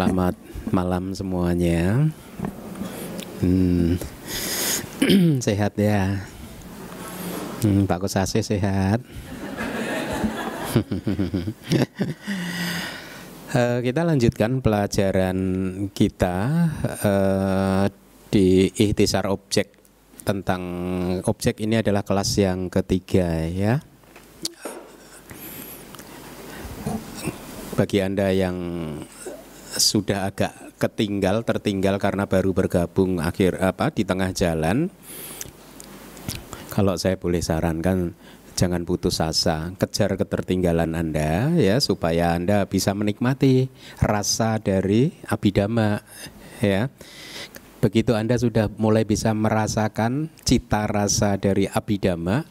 selamat malam semuanya. Hmm, sehat ya. Hmm, Pak Kusase sehat. Uh, kita lanjutkan pelajaran kita uh, di ikhtisar objek tentang objek ini adalah kelas yang ketiga ya. Bagi Anda yang sudah agak ketinggal, tertinggal karena baru bergabung akhir apa di tengah jalan, kalau saya boleh sarankan jangan putus asa, kejar ketertinggalan Anda ya supaya Anda bisa menikmati rasa dari abidama ya. Begitu Anda sudah mulai bisa merasakan cita rasa dari abidama,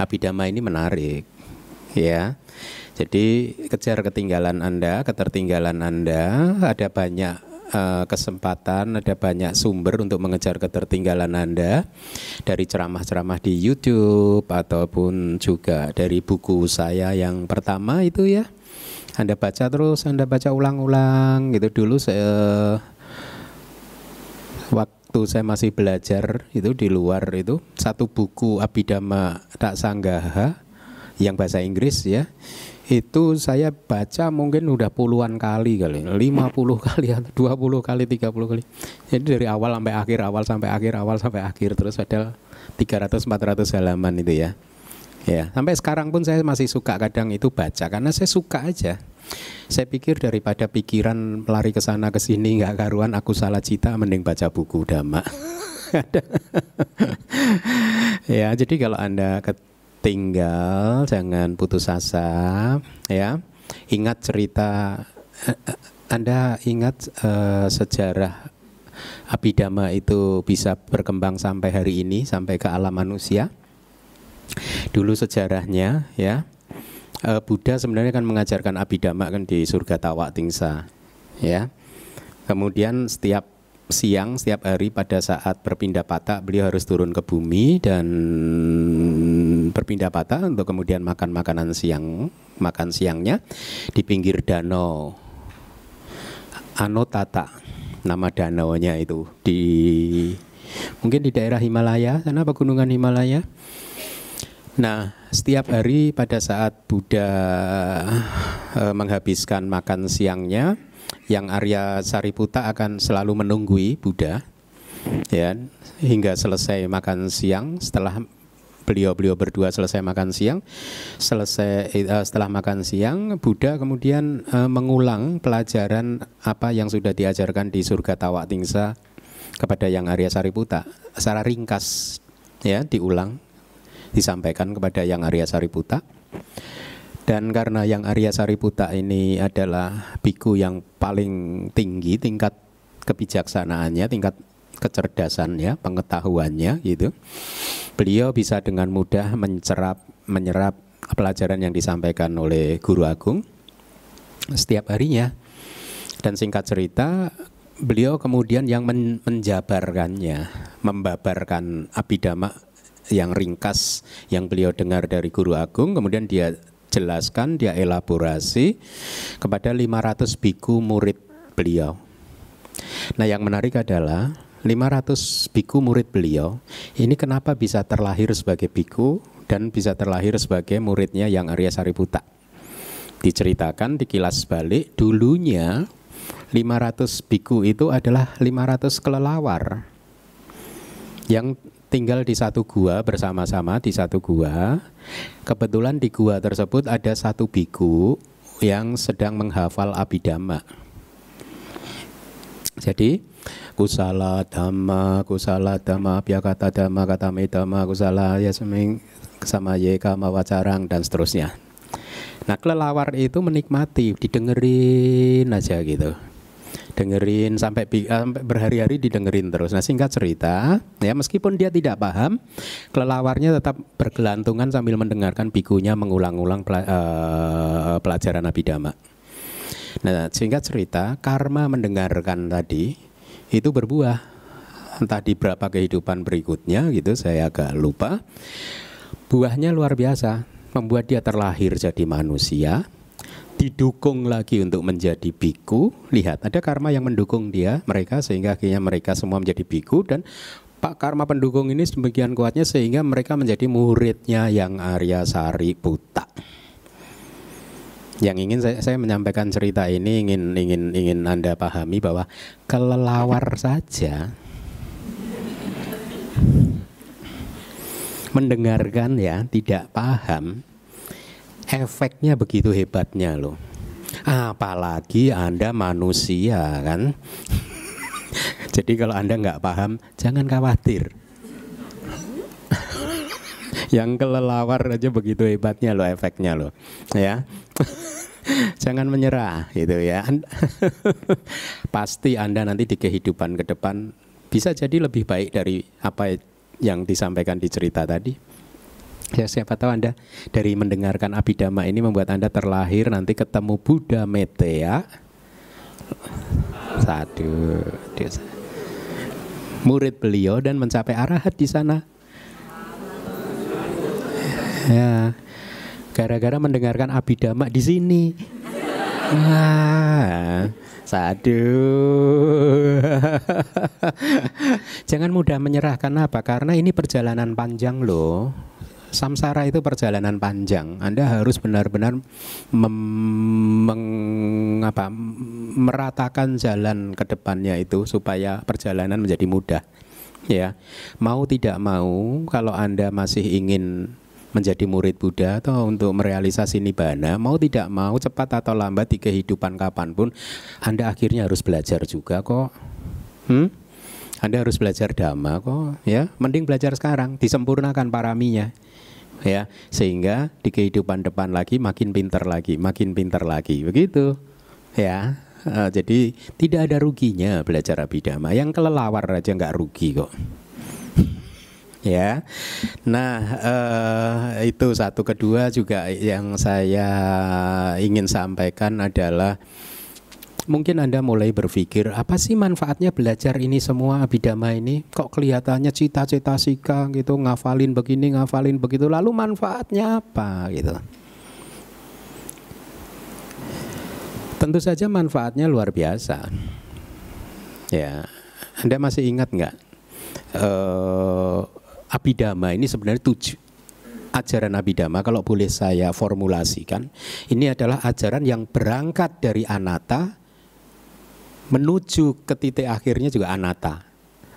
abidama ini menarik ya. Jadi kejar ketinggalan Anda, ketertinggalan Anda, ada banyak uh, kesempatan, ada banyak sumber untuk mengejar ketertinggalan Anda. Dari ceramah-ceramah di YouTube ataupun juga dari buku saya yang pertama itu ya. Anda baca terus, Anda baca ulang-ulang gitu. Dulu saya waktu saya masih belajar itu di luar itu satu buku Abhidhamma Tak Sanggaha yang bahasa Inggris ya itu saya baca mungkin udah puluhan kali kali 50 kali atau 20 kali 30 kali. Jadi dari awal sampai akhir awal sampai akhir awal sampai akhir terus ada 300 400 halaman itu ya. Ya sampai sekarang pun saya masih suka kadang itu baca karena saya suka aja. Saya pikir daripada pikiran lari ke sana ke sini nggak karuan aku salah cita mending baca buku dhamma ya jadi kalau anda tinggal, jangan putus asa, ya. Ingat cerita Anda ingat uh, sejarah Abhidhamma itu bisa berkembang sampai hari ini sampai ke alam manusia. Dulu sejarahnya ya. Buddha sebenarnya kan mengajarkan Abhidhamma kan di surga Tawa Tingsa, ya. Kemudian setiap siang setiap hari pada saat berpindah patah beliau harus turun ke bumi dan berpindah patah untuk kemudian makan makanan siang makan siangnya di pinggir danau. Anotata nama danaunya itu. Di mungkin di daerah Himalaya sana pegunungan Himalaya. Nah, setiap hari pada saat Buddha e, menghabiskan makan siangnya, yang Arya Sariputa akan selalu menunggui Buddha ya hingga selesai makan siang. Setelah beliau-beliau berdua selesai makan siang selesai uh, setelah makan siang Buddha kemudian uh, mengulang pelajaran apa yang sudah diajarkan di surga Tawa Tingsa kepada yang Arya Sariputa. Secara ringkas ya diulang disampaikan kepada yang Arya Sariputa dan karena yang Arya Sariputa ini adalah biku yang paling tinggi tingkat kebijaksanaannya, tingkat kecerdasannya, pengetahuannya gitu. Beliau bisa dengan mudah mencerap menyerap pelajaran yang disampaikan oleh guru agung setiap harinya. Dan singkat cerita, beliau kemudian yang men menjabarkannya, membabarkan abidama yang ringkas yang beliau dengar dari guru agung, kemudian dia jelaskan, dia elaborasi kepada 500 biku murid beliau. Nah, yang menarik adalah 500 biku murid beliau ini kenapa bisa terlahir sebagai biku dan bisa terlahir sebagai muridnya yang Arya Sariputa. Diceritakan di kilas balik dulunya 500 biku itu adalah 500 kelelawar yang tinggal di satu gua bersama-sama di satu gua. Kebetulan di gua tersebut ada satu biku yang sedang menghafal abidama. Jadi kusala dhamma, kusala dhamma, kata dhamma, kata dhamma, kusala ya seming sama YK Mawacarang dan seterusnya. Nah kelelawar itu menikmati, didengerin aja gitu dengerin sampai, sampai berhari-hari didengerin terus. Nah singkat cerita, ya meskipun dia tidak paham, kelelawarnya tetap bergelantungan sambil mendengarkan bikunya mengulang-ulang uh, pelajaran Abhidhamma. Nah singkat cerita, karma mendengarkan tadi itu berbuah. Entah di berapa kehidupan berikutnya gitu, saya agak lupa. Buahnya luar biasa, membuat dia terlahir jadi manusia, didukung lagi untuk menjadi biku. Lihat, ada karma yang mendukung dia, mereka sehingga akhirnya mereka semua menjadi biku dan Pak karma pendukung ini demikian kuatnya sehingga mereka menjadi muridnya yang Arya Sari Buta. Yang ingin saya, saya menyampaikan cerita ini ingin ingin ingin Anda pahami bahwa kelelawar saja mendengarkan ya tidak paham efeknya begitu hebatnya loh. Apalagi Anda manusia kan. Jadi kalau Anda nggak paham, jangan khawatir. Yang kelelawar aja begitu hebatnya loh efeknya loh. Ya. jangan menyerah gitu ya. Pasti Anda nanti di kehidupan ke depan bisa jadi lebih baik dari apa yang disampaikan di cerita tadi. Ya siapa tahu Anda dari mendengarkan abidama ini membuat Anda terlahir nanti ketemu Buddha Metea. Satu, murid beliau dan mencapai arahat di sana. Ya, gara-gara mendengarkan abidama di sini. Wah, satu. Jangan mudah menyerah karena apa? Karena ini perjalanan panjang loh samsara itu perjalanan panjang. Anda harus benar-benar meratakan jalan ke depannya itu supaya perjalanan menjadi mudah. Ya, mau tidak mau, kalau Anda masih ingin menjadi murid Buddha atau untuk merealisasi nibbana, mau tidak mau cepat atau lambat di kehidupan kapan pun, Anda akhirnya harus belajar juga kok. Hmm? Anda harus belajar dhamma kok, ya. Mending belajar sekarang, disempurnakan paraminya ya sehingga di kehidupan depan lagi makin pinter lagi makin pinter lagi. Begitu. Ya uh, jadi tidak ada ruginya belajar abidama yang kelelawar aja nggak rugi kok. Ya nah uh, itu satu. Kedua juga yang saya ingin sampaikan adalah mungkin Anda mulai berpikir, apa sih manfaatnya belajar ini semua abidama ini? Kok kelihatannya cita-cita sika gitu, ngafalin begini, ngafalin begitu, lalu manfaatnya apa gitu? Tentu saja manfaatnya luar biasa. Ya, Anda masih ingat nggak? Uh, abidama ini sebenarnya tujuh ajaran Abhidhamma kalau boleh saya formulasikan ini adalah ajaran yang berangkat dari anatta menuju ke titik akhirnya juga anata.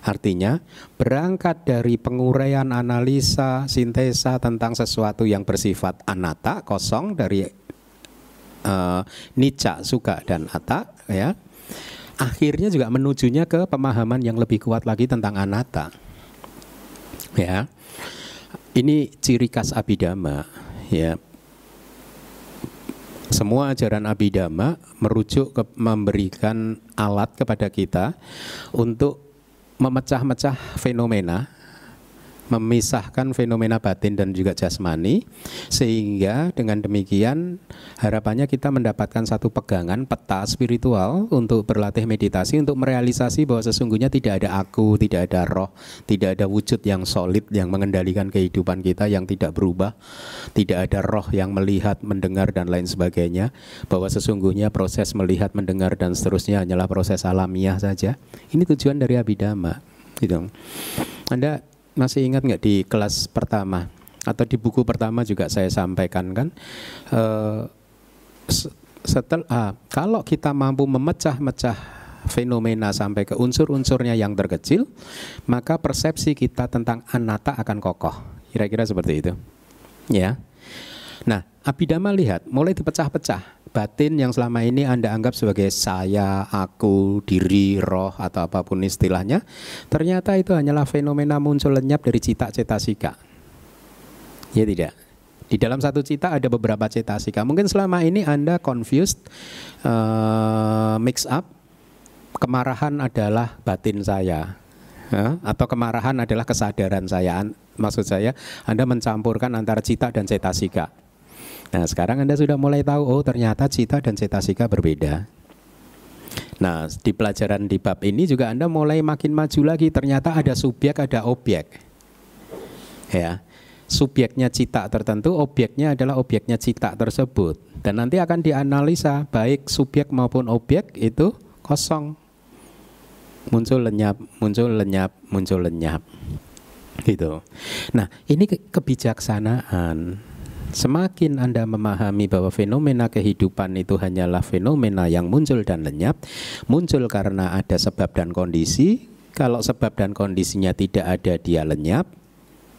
Artinya berangkat dari penguraian analisa sintesa tentang sesuatu yang bersifat anata kosong dari uh, nica suka dan ata ya. Akhirnya juga menujunya ke pemahaman yang lebih kuat lagi tentang anata. Ya. Ini ciri khas abidama ya semua ajaran abidama merujuk ke memberikan alat kepada kita untuk memecah-mecah fenomena memisahkan fenomena batin dan juga jasmani sehingga dengan demikian harapannya kita mendapatkan satu pegangan peta spiritual untuk berlatih meditasi untuk merealisasi bahwa sesungguhnya tidak ada aku, tidak ada roh, tidak ada wujud yang solid yang mengendalikan kehidupan kita yang tidak berubah, tidak ada roh yang melihat, mendengar dan lain sebagainya, bahwa sesungguhnya proses melihat, mendengar dan seterusnya hanyalah proses alamiah saja. Ini tujuan dari abidama, gitu. Anda masih ingat nggak di kelas pertama atau di buku pertama juga saya sampaikan kan? Uh, setelah ah, kalau kita mampu memecah-mecah fenomena sampai ke unsur-unsurnya yang terkecil maka persepsi kita tentang anatta akan kokoh. Kira-kira seperti itu. Ya. Nah abidama lihat mulai dipecah-pecah batin yang selama ini Anda anggap sebagai saya, aku, diri, roh atau apa pun istilahnya, ternyata itu hanyalah fenomena muncul lenyap dari cita-cita sika. Ya tidak. Di dalam satu cita ada beberapa cetasika. Mungkin selama ini Anda confused, uh, mix up, kemarahan adalah batin saya. Ya, atau kemarahan adalah kesadaran saya. Maksud saya, Anda mencampurkan antara cita dan cetasika. Nah, sekarang Anda sudah mulai tahu, oh ternyata cita dan cetasika berbeda. Nah, di pelajaran di bab ini juga Anda mulai makin maju lagi. Ternyata ada subjek, ada objek. Ya, subjeknya cita tertentu, objeknya adalah objeknya cita tersebut. Dan nanti akan dianalisa baik subjek maupun objek itu kosong. Muncul lenyap, muncul lenyap, muncul lenyap. Gitu. Nah, ini kebijaksanaan. Semakin Anda memahami bahwa fenomena kehidupan itu hanyalah fenomena yang muncul dan lenyap, muncul karena ada sebab dan kondisi. Kalau sebab dan kondisinya tidak ada, dia lenyap.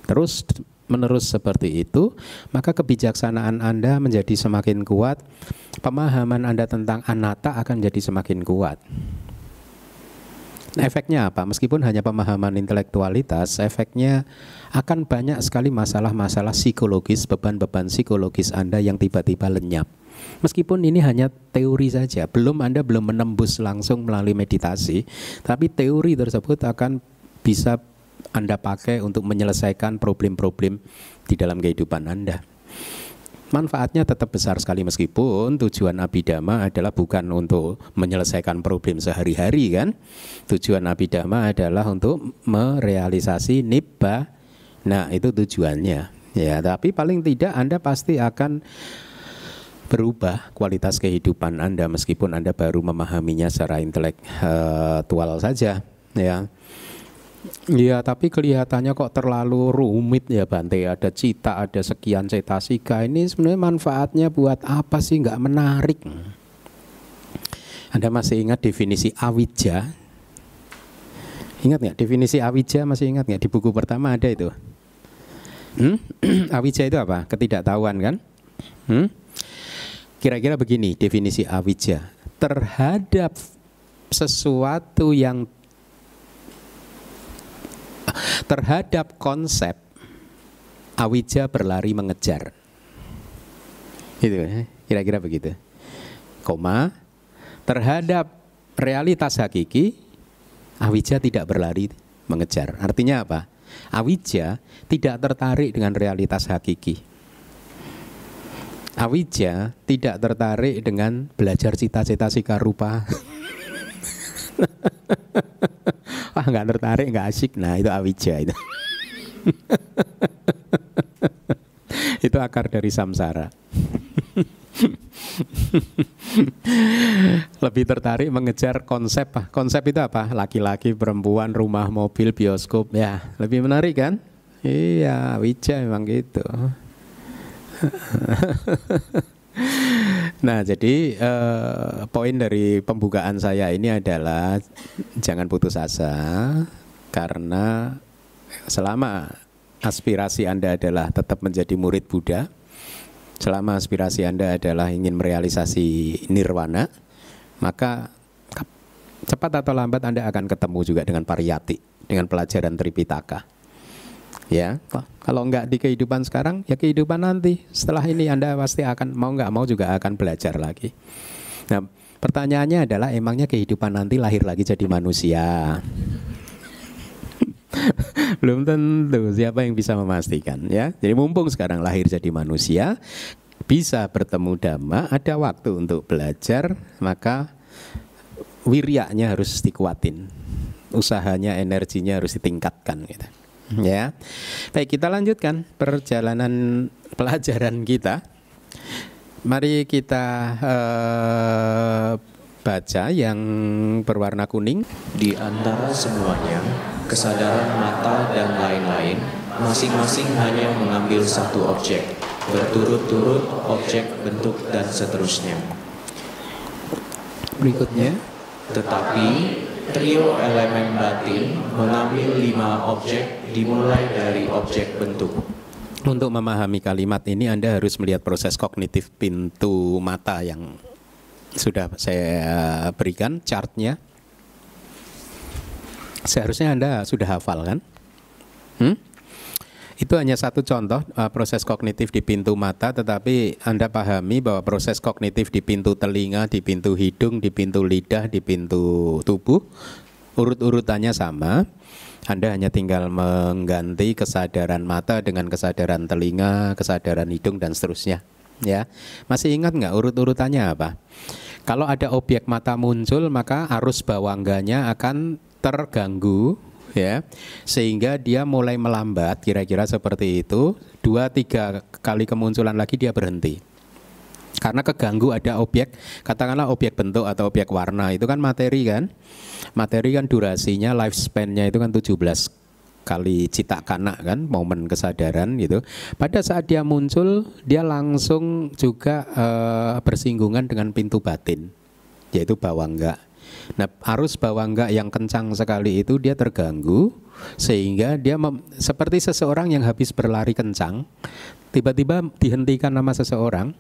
Terus menerus seperti itu, maka kebijaksanaan Anda menjadi semakin kuat, pemahaman Anda tentang anatta akan jadi semakin kuat. Efeknya apa? Meskipun hanya pemahaman intelektualitas, efeknya akan banyak sekali masalah-masalah psikologis, beban-beban psikologis Anda yang tiba-tiba lenyap. Meskipun ini hanya teori saja, belum Anda belum menembus langsung melalui meditasi, tapi teori tersebut akan bisa anda pakai untuk menyelesaikan problem-problem di dalam kehidupan Anda. Manfaatnya tetap besar sekali meskipun tujuan abidama adalah bukan untuk menyelesaikan problem sehari-hari kan. Tujuan abidama adalah untuk merealisasi nibba. Nah, itu tujuannya. Ya, tapi paling tidak Anda pasti akan berubah kualitas kehidupan Anda meskipun Anda baru memahaminya secara intelektual saja ya. Iya, tapi kelihatannya kok terlalu rumit ya Bante. Ada cita, ada sekian cetasika. Ini sebenarnya manfaatnya buat apa sih? Nggak menarik. Anda masih ingat definisi awija? Ingat nggak definisi awija? Masih ingat nggak di buku pertama ada itu? Hmm? awija itu apa? Ketidaktahuan kan? Hmm? Kira-kira begini definisi awija terhadap sesuatu yang terhadap konsep awija berlari mengejar. Gitu ya, kira-kira begitu. Koma terhadap realitas hakiki awija tidak berlari mengejar. Artinya apa? Awija tidak tertarik dengan realitas hakiki. Awija tidak tertarik dengan belajar cita-cita sika rupa. Wah nggak tertarik, nggak asik. Nah itu awija itu. itu akar dari samsara. Lebih tertarik mengejar konsep Konsep itu apa? Laki-laki, perempuan, rumah, mobil, bioskop. Ya, lebih menarik kan? Iya, wija memang gitu. Nah, jadi eh, poin dari pembukaan saya ini adalah jangan putus asa karena selama aspirasi Anda adalah tetap menjadi murid Buddha, selama aspirasi Anda adalah ingin merealisasi nirwana, maka cepat atau lambat Anda akan ketemu juga dengan pariyati, dengan pelajaran Tripitaka. Ya, kalau enggak di kehidupan sekarang, ya kehidupan nanti. Setelah ini Anda pasti akan mau enggak mau juga akan belajar lagi. Nah, pertanyaannya adalah emangnya kehidupan nanti lahir lagi jadi manusia? Belum tentu siapa yang bisa memastikan ya. Jadi mumpung sekarang lahir jadi manusia, bisa bertemu dhamma, ada waktu untuk belajar, maka wirianya harus dikuatin. Usahanya, energinya harus ditingkatkan gitu. Ya. Baik, kita lanjutkan perjalanan pelajaran kita. Mari kita uh, baca yang berwarna kuning. Di antara semuanya, kesadaran mata dan lain-lain, masing-masing hanya mengambil satu objek, berturut-turut objek, bentuk, dan seterusnya. Berikutnya. Tetapi trio elemen batin mengambil lima objek dimulai dari objek bentuk. Untuk memahami kalimat ini Anda harus melihat proses kognitif pintu mata yang sudah saya berikan chartnya. Seharusnya Anda sudah hafal kan? Hmm? Itu hanya satu contoh uh, proses kognitif di pintu mata, tetapi Anda pahami bahwa proses kognitif di pintu telinga, di pintu hidung, di pintu lidah, di pintu tubuh, urut-urutannya sama. Anda hanya tinggal mengganti kesadaran mata dengan kesadaran telinga, kesadaran hidung dan seterusnya. Ya, masih ingat nggak urut-urutannya apa? Kalau ada objek mata muncul, maka arus bawangganya akan terganggu ya. Sehingga dia mulai melambat kira-kira seperti itu. Dua tiga kali kemunculan lagi dia berhenti. Karena keganggu ada objek katakanlah objek bentuk atau objek warna. Itu kan materi kan? Materi kan durasinya lifespan-nya itu kan 17 kali cita kanak kan momen kesadaran gitu. Pada saat dia muncul dia langsung juga uh, bersinggungan dengan pintu batin yaitu bawangga Nah, arus bawangga yang kencang sekali itu dia terganggu sehingga dia seperti seseorang yang habis berlari kencang, tiba-tiba dihentikan nama seseorang,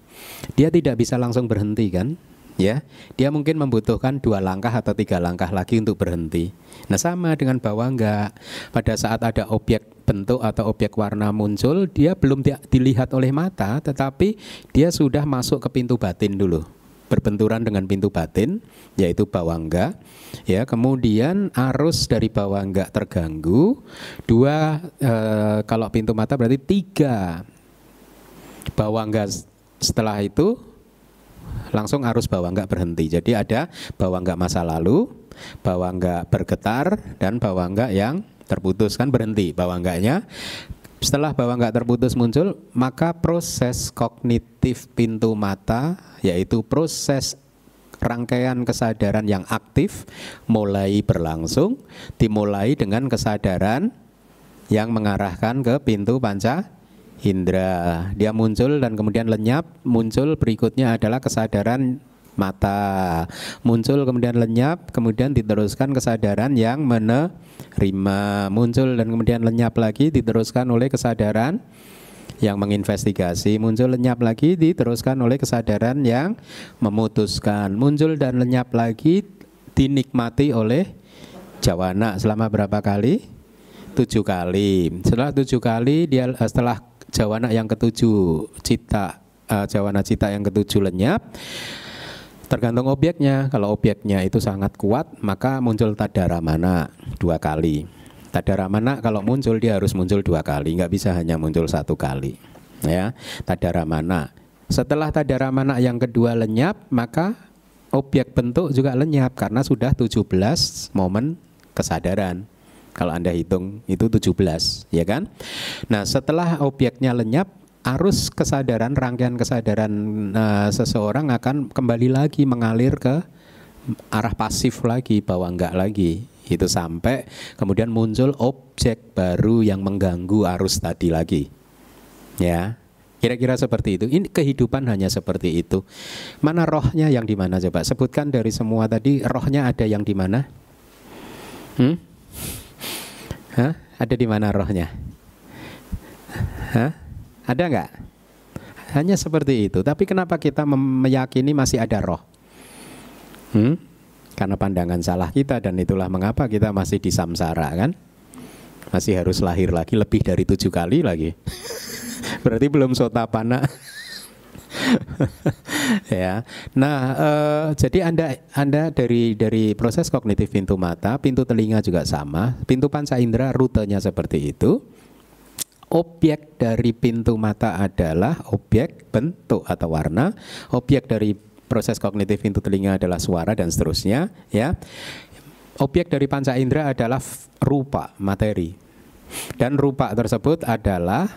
dia tidak bisa langsung berhenti kan? Ya, dia mungkin membutuhkan dua langkah atau tiga langkah lagi untuk berhenti. Nah, sama dengan bawangga. Pada saat ada objek bentuk atau objek warna muncul, dia belum dilihat oleh mata, tetapi dia sudah masuk ke pintu batin dulu berbenturan dengan pintu batin yaitu bawangga ya. Kemudian arus dari bawangga terganggu. Dua e, kalau pintu mata berarti tiga. Bawangga setelah itu langsung arus bawangga berhenti. Jadi ada bawangga masa lalu bawangga bergetar dan bawangga yang terputus. Kan berhenti bawangganya setelah bahwa nggak terputus muncul, maka proses kognitif pintu mata, yaitu proses rangkaian kesadaran yang aktif mulai berlangsung, dimulai dengan kesadaran yang mengarahkan ke pintu panca indera. Dia muncul dan kemudian lenyap, muncul berikutnya adalah kesadaran mata. Muncul kemudian lenyap, kemudian diteruskan kesadaran yang menerima. Muncul dan kemudian lenyap lagi diteruskan oleh kesadaran yang menginvestigasi, muncul lenyap lagi diteruskan oleh kesadaran yang memutuskan. Muncul dan lenyap lagi dinikmati oleh jawana selama berapa kali? Tujuh kali. Setelah tujuh kali dia setelah jawana yang ketujuh cita uh, jawana cita yang ketujuh lenyap Tergantung obyeknya. Kalau obyeknya itu sangat kuat, maka muncul tadara mana dua kali. Tadara mana kalau muncul dia harus muncul dua kali, nggak bisa hanya muncul satu kali. Ya, tadara mana. Setelah tadara mana yang kedua lenyap, maka objek bentuk juga lenyap karena sudah 17 momen kesadaran. Kalau Anda hitung itu 17, ya kan? Nah, setelah objeknya lenyap, arus kesadaran rangkaian kesadaran uh, seseorang akan kembali lagi mengalir ke arah pasif lagi bahwa enggak lagi. Itu sampai kemudian muncul objek baru yang mengganggu arus tadi lagi. Ya kira-kira seperti itu. Ini kehidupan hanya seperti itu. Mana rohnya yang di mana? Coba sebutkan dari semua tadi rohnya ada yang di mana? Hmm? Hah? ada di mana rohnya? Hah? Ada nggak? Hanya seperti itu. Tapi kenapa kita meyakini masih ada roh? Hmm? Karena pandangan salah kita dan itulah mengapa kita masih di samsara kan? Masih harus lahir lagi lebih dari tujuh kali lagi. Berarti belum sotapana. ya. Nah, uh, jadi anda anda dari dari proses kognitif pintu mata, pintu telinga juga sama, pintu panca indera rutenya seperti itu objek dari pintu mata adalah objek bentuk atau warna, objek dari proses kognitif pintu telinga adalah suara dan seterusnya, ya. Objek dari panca indera adalah rupa, materi. Dan rupa tersebut adalah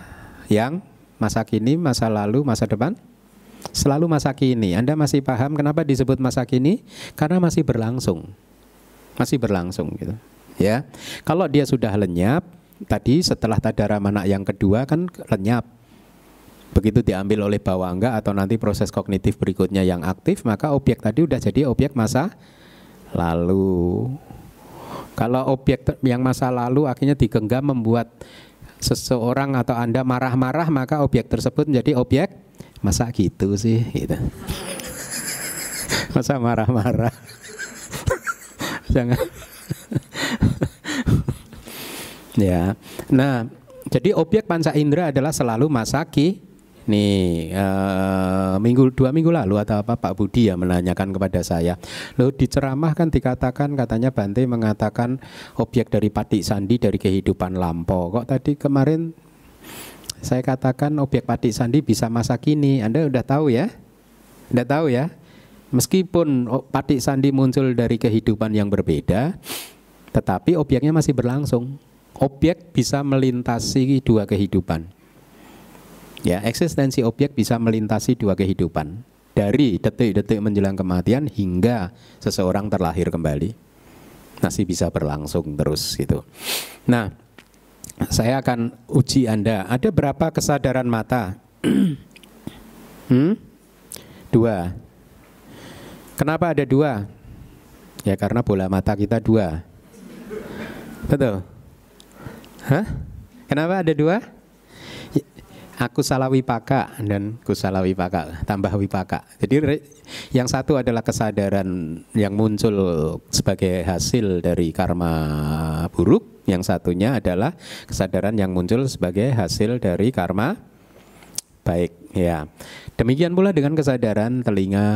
yang masa kini, masa lalu, masa depan selalu masa kini. Anda masih paham kenapa disebut masa kini? Karena masih berlangsung. Masih berlangsung gitu. Ya. Kalau dia sudah lenyap, tadi setelah tadara mana yang kedua kan lenyap. Begitu diambil oleh bawangga atau nanti proses kognitif berikutnya yang aktif, maka objek tadi udah jadi objek masa lalu. Kalau objek yang masa lalu akhirnya digenggam membuat seseorang atau Anda marah-marah, maka objek tersebut menjadi objek masa gitu sih gitu. Masa marah-marah. Jangan Ya. Nah, Jadi objek panca indera adalah selalu masaki. Nih uh, minggu dua minggu lalu atau apa Pak Budi ya menanyakan kepada saya. Lo diceramah kan dikatakan katanya Bante mengatakan objek dari Patik Sandi dari kehidupan lampau. Kok tadi kemarin saya katakan objek Patik Sandi bisa masa kini. Anda udah tahu ya? Udah tahu ya? Meskipun Patik Sandi muncul dari kehidupan yang berbeda, tetapi objeknya masih berlangsung. Objek bisa melintasi dua kehidupan. Ya, eksistensi objek bisa melintasi dua kehidupan. Dari detik-detik menjelang kematian hingga seseorang terlahir kembali. Masih bisa berlangsung terus gitu. Nah, saya akan uji Anda. Ada berapa kesadaran mata? hmm? Dua. Kenapa ada dua? Ya karena bola mata kita dua. Betul? Hah? Kenapa ada dua? aku salah wipaka dan kusala wipaka tambah wipaka. Jadi yang satu adalah kesadaran yang muncul sebagai hasil dari karma buruk, yang satunya adalah kesadaran yang muncul sebagai hasil dari karma baik. Ya. Demikian pula dengan kesadaran telinga,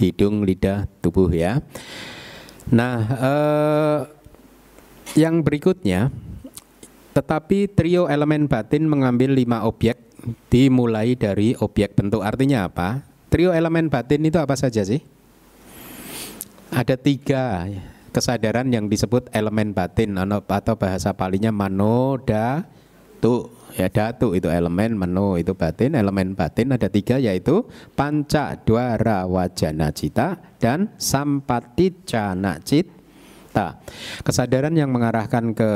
hidung, lidah, tubuh ya. Nah, eh, yang berikutnya tetapi trio elemen batin mengambil lima objek dimulai dari objek bentuk. Artinya apa? Trio elemen batin itu apa saja sih? Ada tiga kesadaran yang disebut elemen batin atau bahasa palinya mano datu ya datu itu elemen mano itu batin elemen batin ada tiga yaitu panca dwara wajana cita dan sampati cana cita Ta. Kesadaran yang mengarahkan ke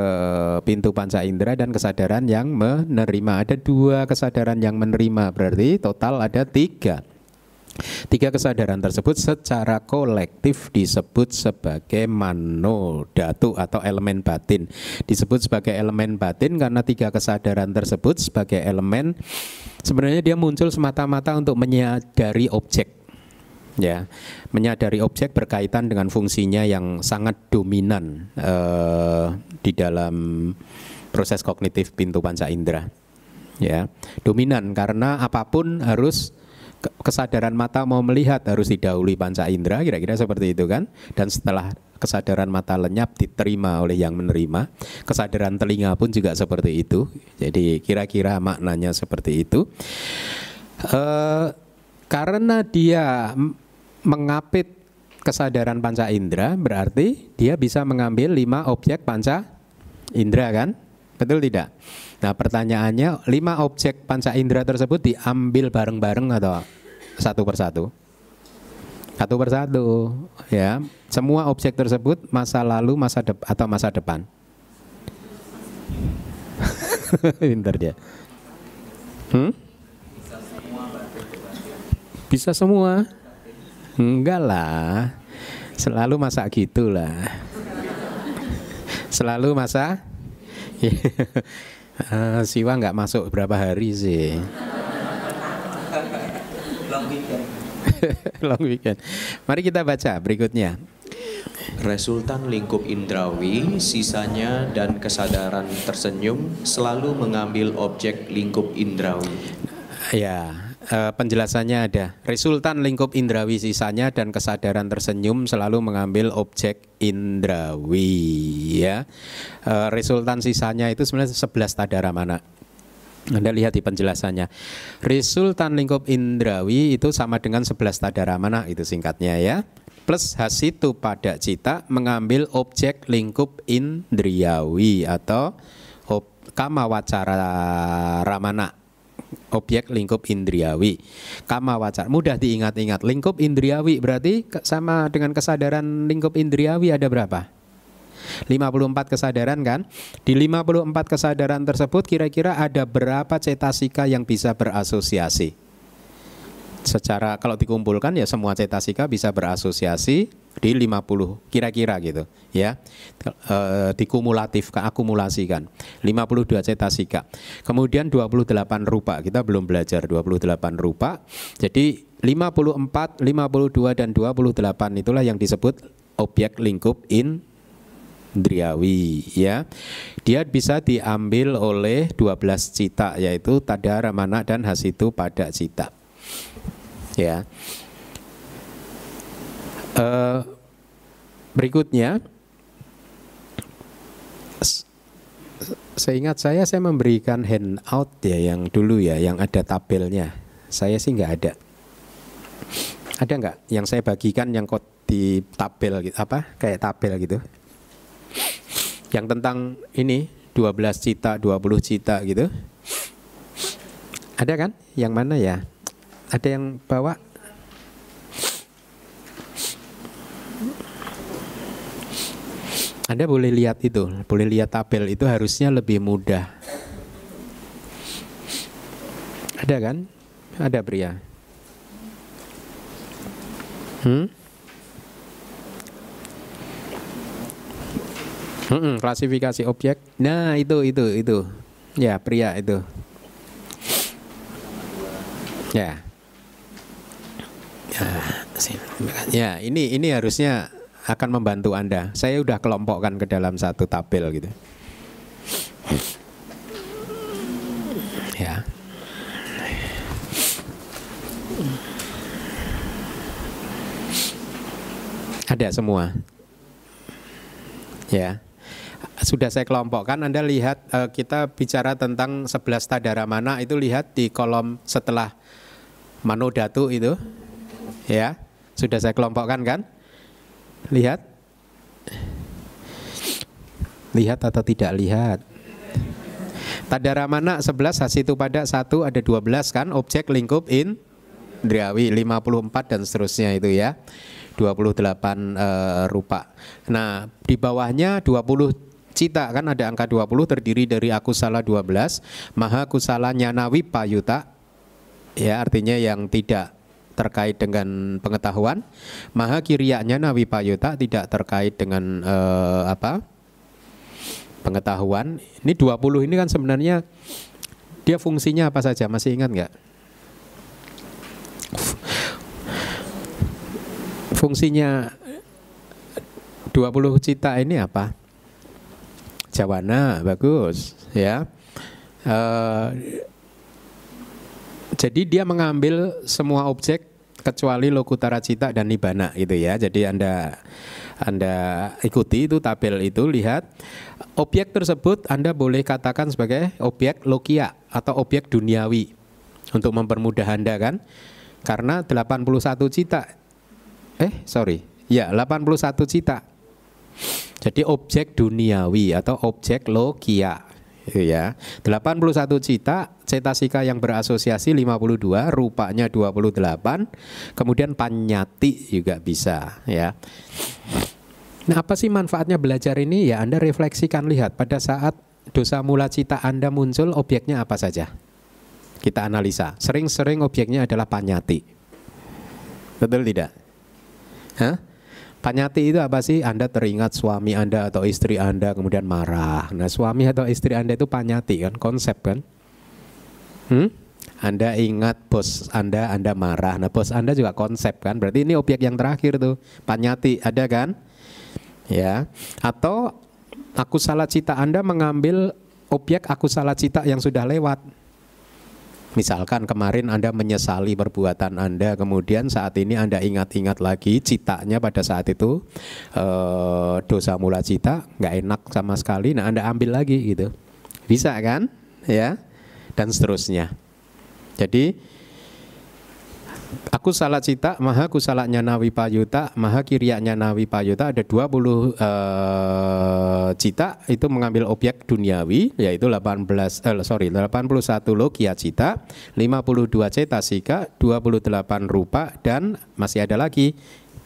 pintu panca indera dan kesadaran yang menerima. Ada dua kesadaran yang menerima, berarti total ada tiga. Tiga kesadaran tersebut secara kolektif disebut sebagai mano datu atau elemen batin. Disebut sebagai elemen batin karena tiga kesadaran tersebut sebagai elemen sebenarnya dia muncul semata-mata untuk menyadari objek ya. Menyadari objek berkaitan dengan fungsinya yang sangat dominan uh, di dalam proses kognitif pintu panca indera. Ya. Dominan karena apa pun harus kesadaran mata mau melihat harus didahului panca indera kira-kira seperti itu kan? Dan setelah kesadaran mata lenyap diterima oleh yang menerima kesadaran telinga pun juga seperti itu. Jadi kira-kira maknanya seperti itu. Uh, karena dia mengapit kesadaran panca indera berarti dia bisa mengambil lima objek panca indera kan? Betul tidak? Nah pertanyaannya lima objek panca indera tersebut diambil bareng-bareng atau satu persatu? Satu persatu ya. Semua objek tersebut masa lalu, masa depan atau masa depan. Pintar dia. Hmm? Bisa semua. Enggak lah. Selalu masak gitulah. Selalu masak. uh, Siwa nggak masuk berapa hari sih. Long weekend. Long weekend. Mari kita baca berikutnya. Resultan lingkup indrawi, sisanya dan kesadaran tersenyum selalu mengambil objek lingkup indrawi. Ya, uh, penjelasannya ada. Resultan lingkup indrawi sisanya dan kesadaran tersenyum selalu mengambil objek indrawi ya. Uh, resultan sisanya itu sebenarnya 11 tadara mana. Anda lihat di penjelasannya. Resultan lingkup indrawi itu sama dengan 11 tadara mana itu singkatnya ya. Plus hasitu pada cita mengambil objek lingkup indriawi atau kama wacara ramana objek lingkup indriawi. Kama wacar mudah diingat-ingat. Lingkup indriawi berarti sama dengan kesadaran lingkup indriawi ada berapa? 54 kesadaran kan? Di 54 kesadaran tersebut kira-kira ada berapa cetasika yang bisa berasosiasi? Secara kalau dikumpulkan ya semua cetasika bisa berasosiasi di 50 kira-kira gitu ya. E, dikumulatif akumulasikan 52 cetasika kemudian 28 rupa. Kita belum belajar 28 rupa. Jadi 54 52 dan 28 itulah yang disebut objek lingkup in Driawi ya. Dia bisa diambil oleh 12 cita yaitu Tadara Mana dan Hasitu pada cita. Ya. Uh, berikutnya seingat saya saya memberikan handout ya yang dulu ya yang ada tabelnya. Saya sih nggak ada. Ada nggak yang saya bagikan yang kok di tabel gitu apa kayak tabel gitu? yang tentang ini 12 cita, 20 cita gitu. Ada kan? Yang mana ya? Ada yang bawa? Anda boleh lihat itu, boleh lihat tabel itu harusnya lebih mudah. Ada kan? Ada pria. Hmm? Hmm, klasifikasi objek. Nah, itu itu itu. Ya, pria itu. Ya. Ya, ya ini ini harusnya akan membantu Anda. Saya udah kelompokkan ke dalam satu tabel gitu. Ya. Ada semua. Ya sudah saya kelompokkan Anda lihat uh, kita bicara tentang 11 tadara mana itu lihat di kolom setelah manodatu itu ya sudah saya kelompokkan kan? Lihat. Lihat atau tidak lihat? Tadara mana 11 hasitu pada satu ada 12 kan? Objek lingkup in Driawi 54 dan seterusnya itu ya. 28 uh, eh, rupa. Nah, di bawahnya 20 Cita kan? Ada angka 20 terdiri dari aku salah 12, maha kusala nyanawi payuta. Ya, artinya yang tidak terkait dengan pengetahuan. Maha kiriaknya nawi payuta tidak terkait dengan uh, apa? pengetahuan. Ini 20 ini kan sebenarnya dia fungsinya apa saja? Masih ingat nggak? Fungsinya 20 cita ini apa? Jawana bagus ya. Uh, jadi dia mengambil semua objek kecuali lokutara cita dan nibana gitu ya. Jadi Anda Anda ikuti itu tabel itu lihat objek tersebut Anda boleh katakan sebagai objek lokia atau objek duniawi untuk mempermudah Anda kan. Karena 81 cita eh sorry ya 81 cita jadi objek duniawi atau objek gitu ya. 81 cita, cetasika yang berasosiasi 52, rupanya 28, kemudian panyati juga bisa ya. Nah, apa sih manfaatnya belajar ini? Ya, Anda refleksikan lihat pada saat dosa mula cita Anda muncul, objeknya apa saja? Kita analisa. Sering-sering objeknya adalah panyati. Betul tidak? Hah? Panyati itu apa sih? Anda teringat suami Anda atau istri Anda kemudian marah. Nah suami atau istri Anda itu panyati kan, konsep kan? Hmm? Anda ingat bos Anda, Anda marah. Nah bos Anda juga konsep kan? Berarti ini objek yang terakhir tuh, panyati ada kan? Ya. Atau aku salah cita Anda mengambil objek aku salah cita yang sudah lewat. Misalkan kemarin Anda menyesali perbuatan Anda, kemudian saat ini Anda ingat-ingat lagi citanya pada saat itu e, dosa mula cita, nggak enak sama sekali. Nah Anda ambil lagi gitu, bisa kan? Ya, dan seterusnya. Jadi Aku salah cita, maha kusalanya nawi payuta, maha kiriaknya nawi payuta ada 20 uh, eh, cita itu mengambil objek duniawi yaitu 18 eh, sorry 81 logia cita, 52 cetasika, 28 rupa dan masih ada lagi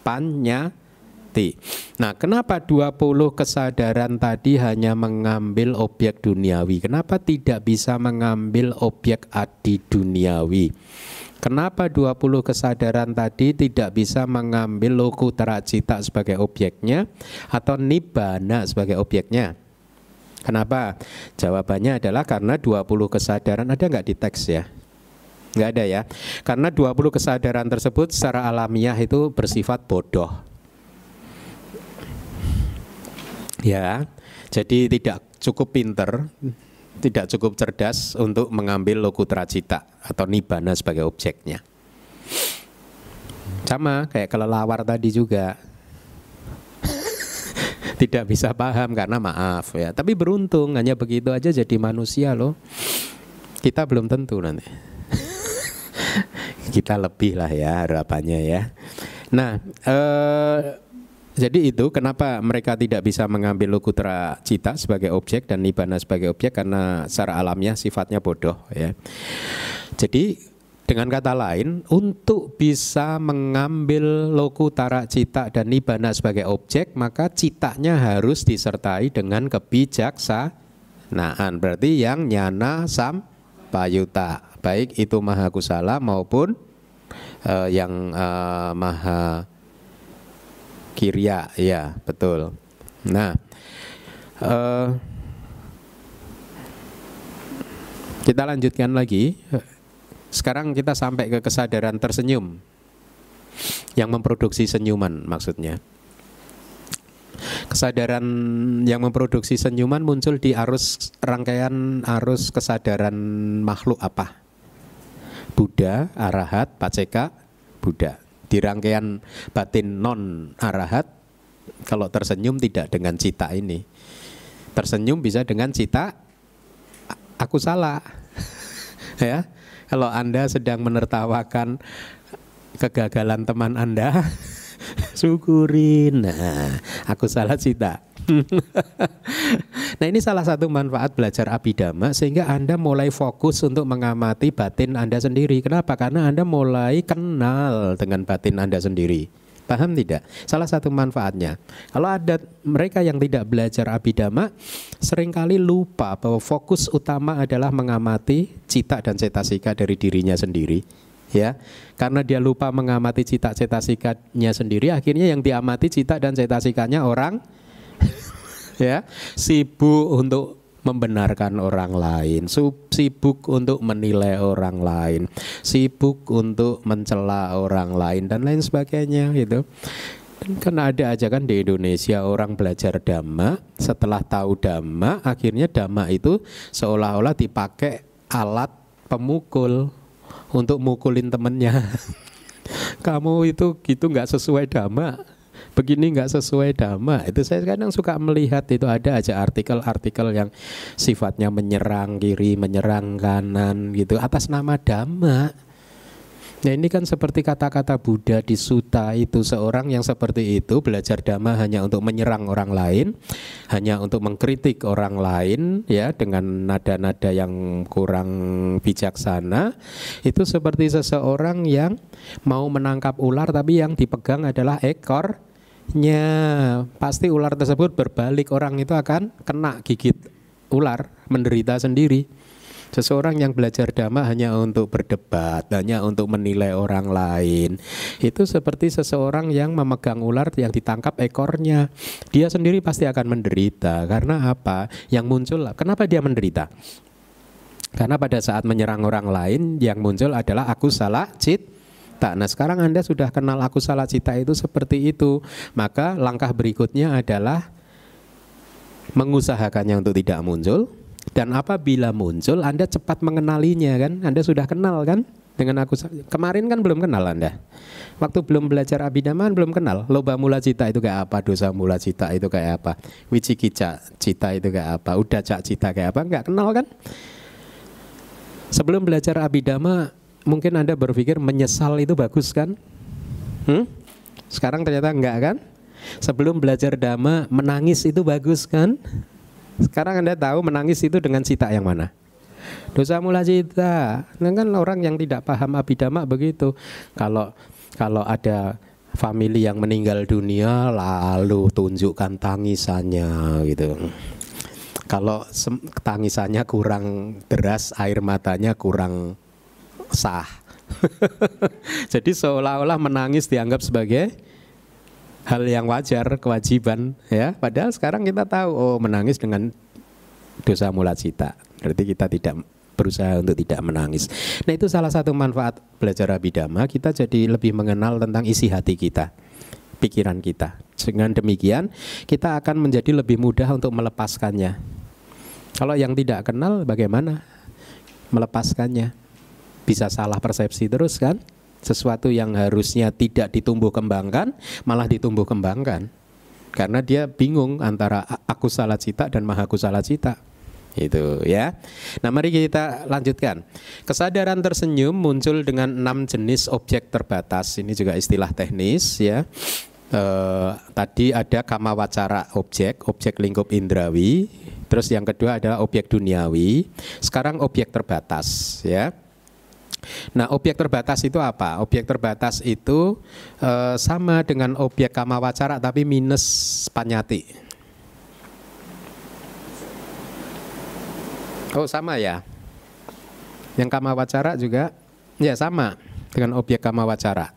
panyati. Nah, kenapa 20 kesadaran tadi hanya mengambil objek duniawi? Kenapa tidak bisa mengambil objek adi duniawi? Kenapa 20 kesadaran tadi tidak bisa mengambil loku teracita sebagai objeknya atau nibbana sebagai objeknya? Kenapa? Jawabannya adalah karena 20 kesadaran ada nggak di teks ya? Nggak ada ya. Karena 20 kesadaran tersebut secara alamiah itu bersifat bodoh. Ya, jadi tidak cukup pinter, tidak cukup cerdas untuk mengambil lokutra cita atau nibana sebagai objeknya. Sama kayak kelelawar tadi juga. tidak bisa paham karena maaf ya. Tapi beruntung hanya begitu aja jadi manusia loh. Kita belum tentu nanti. Kita lebih lah ya harapannya ya. Nah, eh, jadi itu kenapa mereka tidak bisa mengambil lokutra cita sebagai objek dan nibana sebagai objek karena secara alamiah sifatnya bodoh ya. Jadi dengan kata lain, untuk bisa mengambil lokutara cita dan nibana sebagai objek, maka citanya harus disertai dengan kebijaksanaan. Berarti yang nyana sam payuta, baik itu maha kusala maupun uh, yang uh, maha Kirya, ya betul. Nah, uh, kita lanjutkan lagi. Sekarang kita sampai ke kesadaran tersenyum yang memproduksi senyuman maksudnya. Kesadaran yang memproduksi senyuman muncul di arus rangkaian arus kesadaran makhluk apa? Buddha, Arahat, Paceka, Buddha di rangkaian batin non arahat kalau tersenyum tidak dengan cita ini. Tersenyum bisa dengan cita aku salah. Ya kalau anda sedang menertawakan kegagalan teman anda syukurin nah aku salah cita nah ini salah satu manfaat belajar abidama sehingga Anda mulai fokus untuk mengamati batin Anda sendiri. Kenapa? Karena Anda mulai kenal dengan batin Anda sendiri. Paham tidak? Salah satu manfaatnya. Kalau ada mereka yang tidak belajar abidama, sering kali lupa bahwa fokus utama adalah mengamati cita dan cetasika dari dirinya sendiri. Ya, karena dia lupa mengamati cita cetasikanya sendiri, akhirnya yang diamati cita dan cetasikanya orang ya sibuk untuk membenarkan orang lain, sibuk untuk menilai orang lain, sibuk untuk mencela orang lain dan lain sebagainya gitu. Kan ada aja kan di Indonesia orang belajar dhamma, setelah tahu dhamma, akhirnya dhamma itu seolah-olah dipakai alat pemukul untuk mukulin temennya. Kamu itu gitu nggak sesuai dhamma begini nggak sesuai dhamma itu saya kadang suka melihat itu ada aja artikel-artikel yang sifatnya menyerang kiri menyerang kanan gitu atas nama dhamma Nah ini kan seperti kata-kata Buddha di Suta itu seorang yang seperti itu belajar dhamma hanya untuk menyerang orang lain, hanya untuk mengkritik orang lain ya dengan nada-nada yang kurang bijaksana. Itu seperti seseorang yang mau menangkap ular tapi yang dipegang adalah ekor nya pasti ular tersebut berbalik. Orang itu akan kena gigit ular menderita sendiri. Seseorang yang belajar dhamma hanya untuk berdebat hanya untuk menilai orang lain. Itu seperti seseorang yang memegang ular yang ditangkap ekornya. Dia sendiri pasti akan menderita. Karena apa? Yang muncul kenapa dia menderita? Karena pada saat menyerang orang lain yang muncul adalah aku salah cit cita. Nah sekarang Anda sudah kenal aku salah cita itu seperti itu. Maka langkah berikutnya adalah mengusahakannya untuk tidak muncul. Dan apabila muncul Anda cepat mengenalinya kan. Anda sudah kenal kan dengan aku kemarin kan belum kenal Anda. Waktu belum belajar abidaman belum kenal. Loba mula cita itu kayak apa, dosa mula cita itu kayak apa, wicikica cita itu kayak apa, udah cak cita kayak apa, nggak kenal kan? Sebelum belajar abidama mungkin Anda berpikir menyesal itu bagus kan? Hmm? Sekarang ternyata enggak kan? Sebelum belajar dhamma menangis itu bagus kan? Sekarang Anda tahu menangis itu dengan cita yang mana? Dosa mula cita. Nah, kan orang yang tidak paham abidama begitu. Kalau kalau ada family yang meninggal dunia lalu tunjukkan tangisannya gitu. Kalau tangisannya kurang deras, air matanya kurang sah. Jadi seolah-olah menangis dianggap sebagai hal yang wajar, kewajiban ya. Padahal sekarang kita tahu oh menangis dengan dosa mula cita. Berarti kita tidak berusaha untuk tidak menangis. Nah, itu salah satu manfaat belajar abidama, kita jadi lebih mengenal tentang isi hati kita, pikiran kita. Dengan demikian, kita akan menjadi lebih mudah untuk melepaskannya. Kalau yang tidak kenal, bagaimana melepaskannya? Bisa salah persepsi terus kan? Sesuatu yang harusnya tidak ditumbuh kembangkan, malah ditumbuh kembangkan. Karena dia bingung antara aku salah cita dan maha aku salah cita itu ya. Nah mari kita lanjutkan. Kesadaran tersenyum muncul dengan enam jenis objek terbatas. Ini juga istilah teknis ya eh, tadi ada kama wacara objek, objek lingkup indrawi. Terus yang kedua adalah objek duniawi. Sekarang objek terbatas, ya. Nah, objek terbatas itu apa? Objek terbatas itu eh, sama dengan objek kama wacara tapi minus panyati. Oh, sama ya. Yang kama wacara juga ya sama dengan objek kama wacara.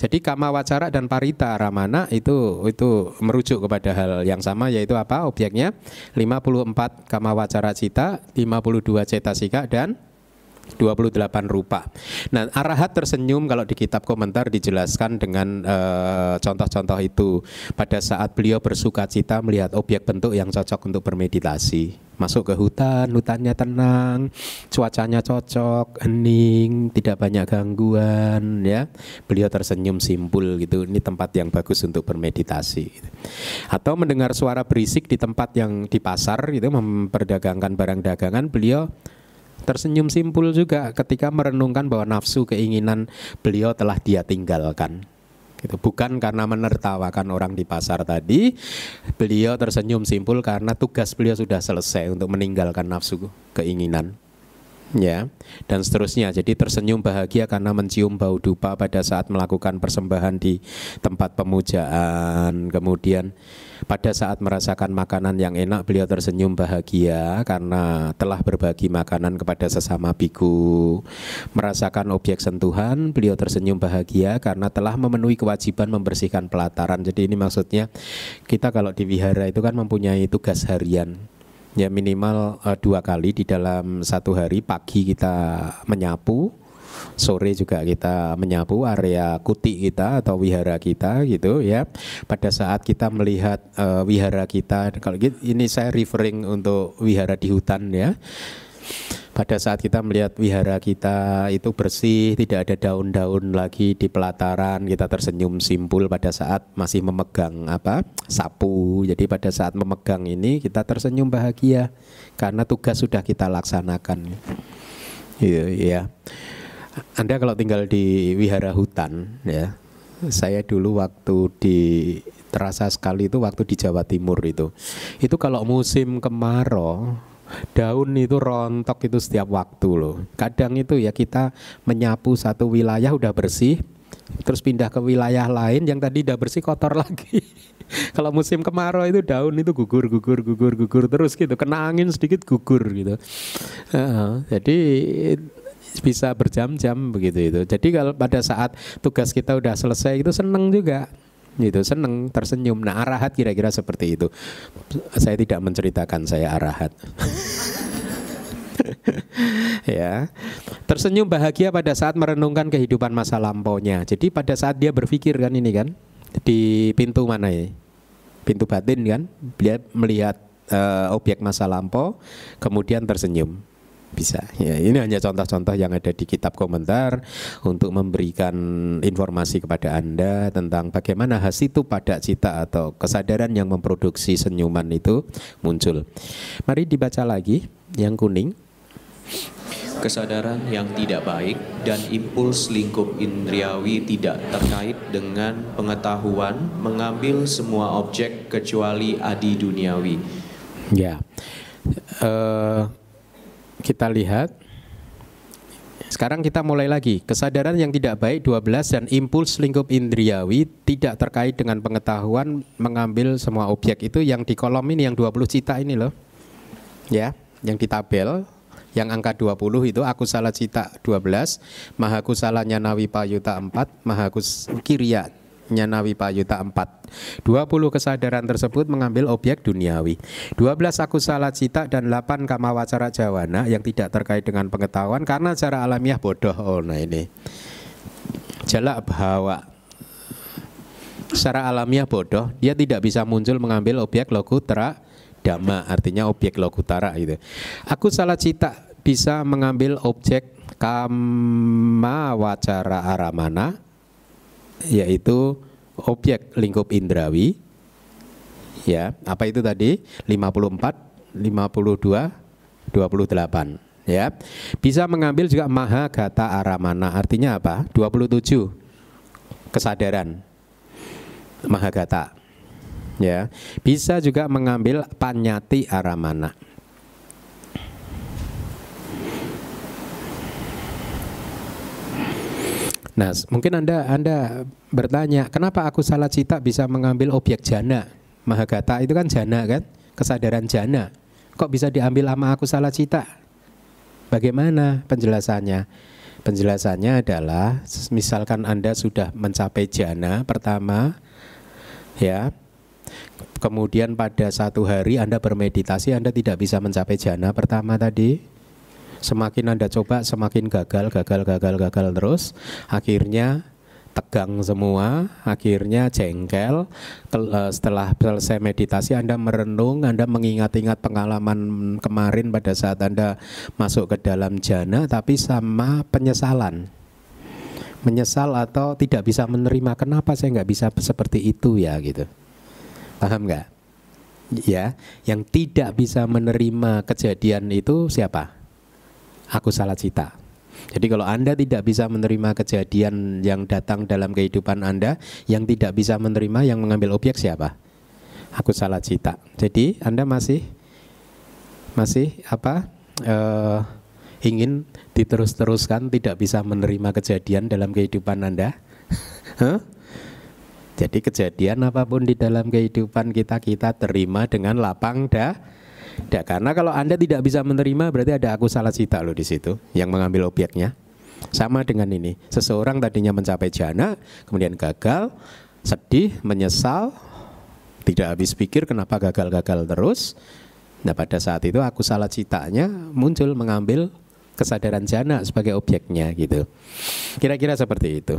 Jadi kama wacara dan parita ramana itu itu merujuk kepada hal yang sama yaitu apa objeknya 54 kama wacara cita, 52 cetasika dan 28 rupa. Nah, arahat tersenyum kalau di kitab komentar dijelaskan dengan eh, contoh-contoh itu pada saat beliau bersuka cita melihat objek bentuk yang cocok untuk bermeditasi masuk ke hutan, hutannya tenang, cuacanya cocok, hening, tidak banyak gangguan ya. Beliau tersenyum simpul gitu. Ini tempat yang bagus untuk bermeditasi. Atau mendengar suara berisik di tempat yang di pasar itu memperdagangkan barang dagangan, beliau tersenyum simpul juga ketika merenungkan bahwa nafsu keinginan beliau telah dia tinggalkan gitu. Bukan karena menertawakan orang di pasar tadi, beliau tersenyum simpul karena tugas beliau sudah selesai untuk meninggalkan nafsu keinginan ya dan seterusnya. Jadi tersenyum bahagia karena mencium bau dupa pada saat melakukan persembahan di tempat pemujaan. Kemudian pada saat merasakan makanan yang enak beliau tersenyum bahagia karena telah berbagi makanan kepada sesama biku. Merasakan objek sentuhan beliau tersenyum bahagia karena telah memenuhi kewajiban membersihkan pelataran. Jadi ini maksudnya kita kalau di wihara itu kan mempunyai tugas harian ya minimal uh, dua kali di dalam satu hari pagi kita menyapu sore juga kita menyapu area kuti kita atau wihara kita gitu ya. Pada saat kita melihat uh, wihara kita kalau gitu, ini saya referring untuk wihara di hutan ya pada saat kita melihat wihara kita itu bersih, tidak ada daun-daun lagi di pelataran, kita tersenyum simpul pada saat masih memegang apa? sapu. Jadi pada saat memegang ini kita tersenyum bahagia karena tugas sudah kita laksanakan. Iya, ya. Anda kalau tinggal di wihara hutan ya. Saya dulu waktu di terasa sekali itu waktu di Jawa Timur itu. Itu kalau musim kemarau daun itu rontok itu setiap waktu loh. Kadang itu ya kita menyapu satu wilayah udah bersih, terus pindah ke wilayah lain yang tadi udah bersih kotor lagi. Kalau musim kemarau itu daun itu gugur, gugur, gugur, gugur terus gitu. Kena angin sedikit gugur gitu. Uh, jadi bisa berjam-jam begitu itu. Jadi kalau pada saat tugas kita udah selesai itu seneng juga gitu. Seneng tersenyum. Nah arahat kira-kira seperti itu. Saya tidak menceritakan saya arahat. Ya. Tersenyum bahagia pada saat merenungkan kehidupan masa lampaunya. Jadi pada saat dia berpikir kan ini kan di pintu mana ya? Pintu batin kan? Dia melihat uh, objek masa lampau kemudian tersenyum bisa. Ya, ini hanya contoh-contoh yang ada di kitab komentar untuk memberikan informasi kepada Anda tentang bagaimana hasitu pada cita atau kesadaran yang memproduksi senyuman itu muncul. Mari dibaca lagi yang kuning. Kesadaran yang tidak baik dan impuls lingkup indriawi tidak terkait dengan pengetahuan mengambil semua objek kecuali adi duniawi. Ya, uh, kita lihat sekarang kita mulai lagi. Kesadaran yang tidak baik 12 dan impuls lingkup indriawi tidak terkait dengan pengetahuan mengambil semua objek itu yang di kolom ini yang 20 cita ini loh. Ya, yang di tabel yang angka 20 itu aku salah cita 12, maha kusalanya nawi payuta 4, maha kus kirya Nyanawi Payuta 4. 20 kesadaran tersebut mengambil objek duniawi. 12 aku salah cita dan 8 kamawacara jawana yang tidak terkait dengan pengetahuan karena cara alamiah bodoh. Oh nah ini. Jalak bahawa secara alamiah bodoh, dia tidak bisa muncul mengambil objek lokutara dhamma, artinya objek lokutara gitu. Aku salah cita bisa mengambil objek kama wacara aramana yaitu objek lingkup indrawi. Ya apa itu tadi? 54 52 28 ya bisa mengambil juga maha gata aramana. Artinya apa? 27 kesadaran maha gata ya bisa juga mengambil panyati aramana Nah, mungkin Anda Anda bertanya, kenapa aku salah cita bisa mengambil objek jana? Mahagata itu kan jana kan? Kesadaran jana. Kok bisa diambil sama aku salah cita? Bagaimana penjelasannya? Penjelasannya adalah misalkan Anda sudah mencapai jana pertama ya. Kemudian pada satu hari Anda bermeditasi Anda tidak bisa mencapai jana pertama tadi Semakin Anda coba semakin gagal, gagal, gagal, gagal terus. Akhirnya tegang semua, akhirnya jengkel. Eh, setelah selesai meditasi Anda merenung, Anda mengingat-ingat pengalaman kemarin pada saat Anda masuk ke dalam jana tapi sama penyesalan. Menyesal atau tidak bisa menerima kenapa saya nggak bisa seperti itu ya gitu. Paham nggak? Ya, yang tidak bisa menerima kejadian itu siapa? Aku salah cita. Jadi kalau Anda tidak bisa menerima kejadian yang datang dalam kehidupan Anda, yang tidak bisa menerima yang mengambil objek siapa? Aku salah cita. Jadi Anda masih masih apa? Uh, ingin diterus-teruskan tidak bisa menerima kejadian dalam kehidupan Anda? huh? Jadi kejadian apa pun di dalam kehidupan kita kita terima dengan lapang dah tidak, karena kalau Anda tidak bisa menerima berarti ada aku salah cita loh di situ yang mengambil objeknya. Sama dengan ini, seseorang tadinya mencapai jana, kemudian gagal, sedih, menyesal, tidak habis pikir kenapa gagal-gagal terus. Nah pada saat itu aku salah citanya muncul mengambil kesadaran jana sebagai objeknya gitu. Kira-kira seperti itu.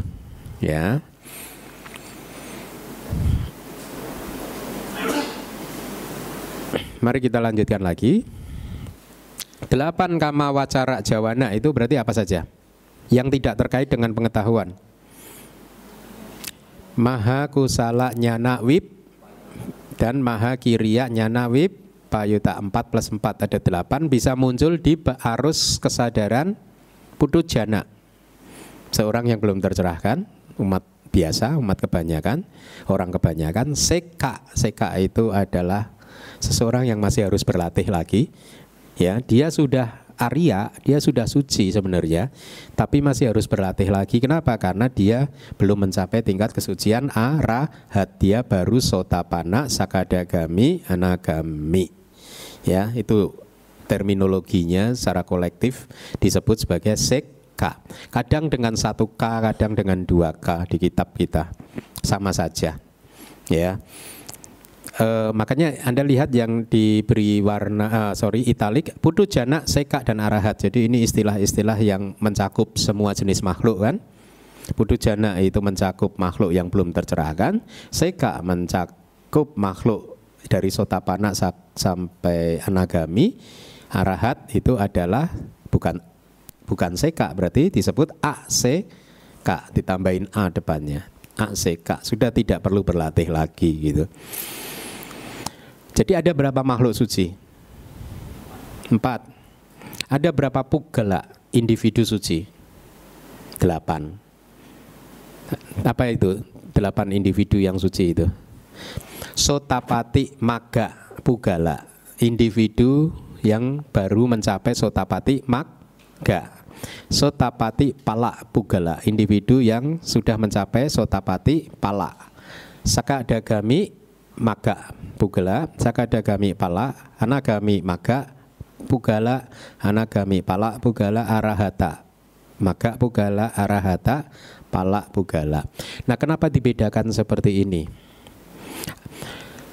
Ya. Mari kita lanjutkan lagi. Delapan kama wacara jawana itu berarti apa saja? Yang tidak terkait dengan pengetahuan. Maha kusala nyana wib dan maha kiriya nyana wib payuta 4 plus 4 ada 8 bisa muncul di arus kesadaran putu jana. Seorang yang belum tercerahkan, umat biasa, umat kebanyakan, orang kebanyakan, seka. Seka itu adalah seseorang yang masih harus berlatih lagi ya dia sudah Arya, dia sudah suci sebenarnya, tapi masih harus berlatih lagi. Kenapa? Karena dia belum mencapai tingkat kesucian arahat. Dia baru sotapana, sakadagami, anagami. Ya, itu terminologinya secara kolektif disebut sebagai seka. Kadang dengan satu k, kadang dengan dua k di kitab kita, sama saja. Ya, Uh, makanya Anda lihat yang diberi warna uh, sorry italik putu jana seka dan arahat. Jadi ini istilah-istilah yang mencakup semua jenis makhluk kan. Putu jana itu mencakup makhluk yang belum tercerahkan, seka mencakup makhluk dari sotapana sampai anagami. Arahat itu adalah bukan bukan seka berarti disebut a seka ditambahin a depannya. A seka sudah tidak perlu berlatih lagi gitu. Jadi ada berapa makhluk suci? Empat. Ada berapa pugala individu suci? Delapan. Apa itu? Delapan individu yang suci itu. Sotapati maga pugala. Individu yang baru mencapai sotapati maga. Sotapati pala pugala. Individu yang sudah mencapai sotapati pala. Saka dagami maga pugala sakadagami pala anagami maga pugala anagami pala pugala arahata. Maga pugala arahata pala pugala nah kenapa dibedakan seperti ini?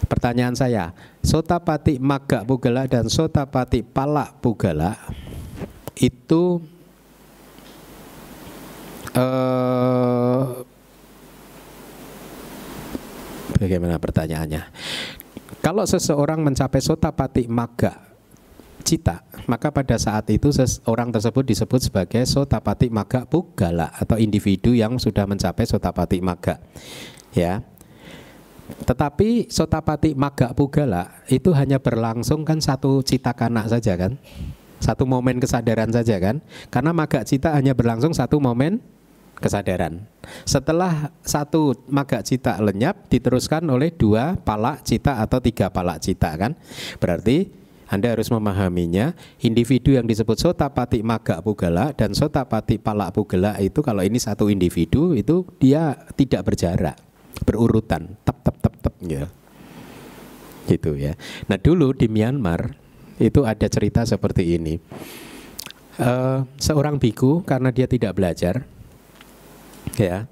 Pertanyaan saya, sotapati maga pugala dan sotapati pala pugala itu eh, Bagaimana pertanyaannya? Kalau seseorang mencapai sotapati maga cita, maka pada saat itu orang tersebut disebut sebagai sotapati maga pugala atau individu yang sudah mencapai sotapati maga. Ya. Tetapi sotapati maga pugala itu hanya berlangsung kan satu cita kanak saja kan? Satu momen kesadaran saja kan? Karena maga cita hanya berlangsung satu momen kesadaran. Setelah satu maga cita lenyap diteruskan oleh dua palak cita atau tiga palak cita kan? Berarti anda harus memahaminya, individu yang disebut sotapati maga pugala dan sotapati palak pugala itu kalau ini satu individu itu dia tidak berjarak, berurutan, tep tep tep tep ya. Gitu ya. Nah dulu di Myanmar itu ada cerita seperti ini. Uh, seorang biku karena dia tidak belajar, ya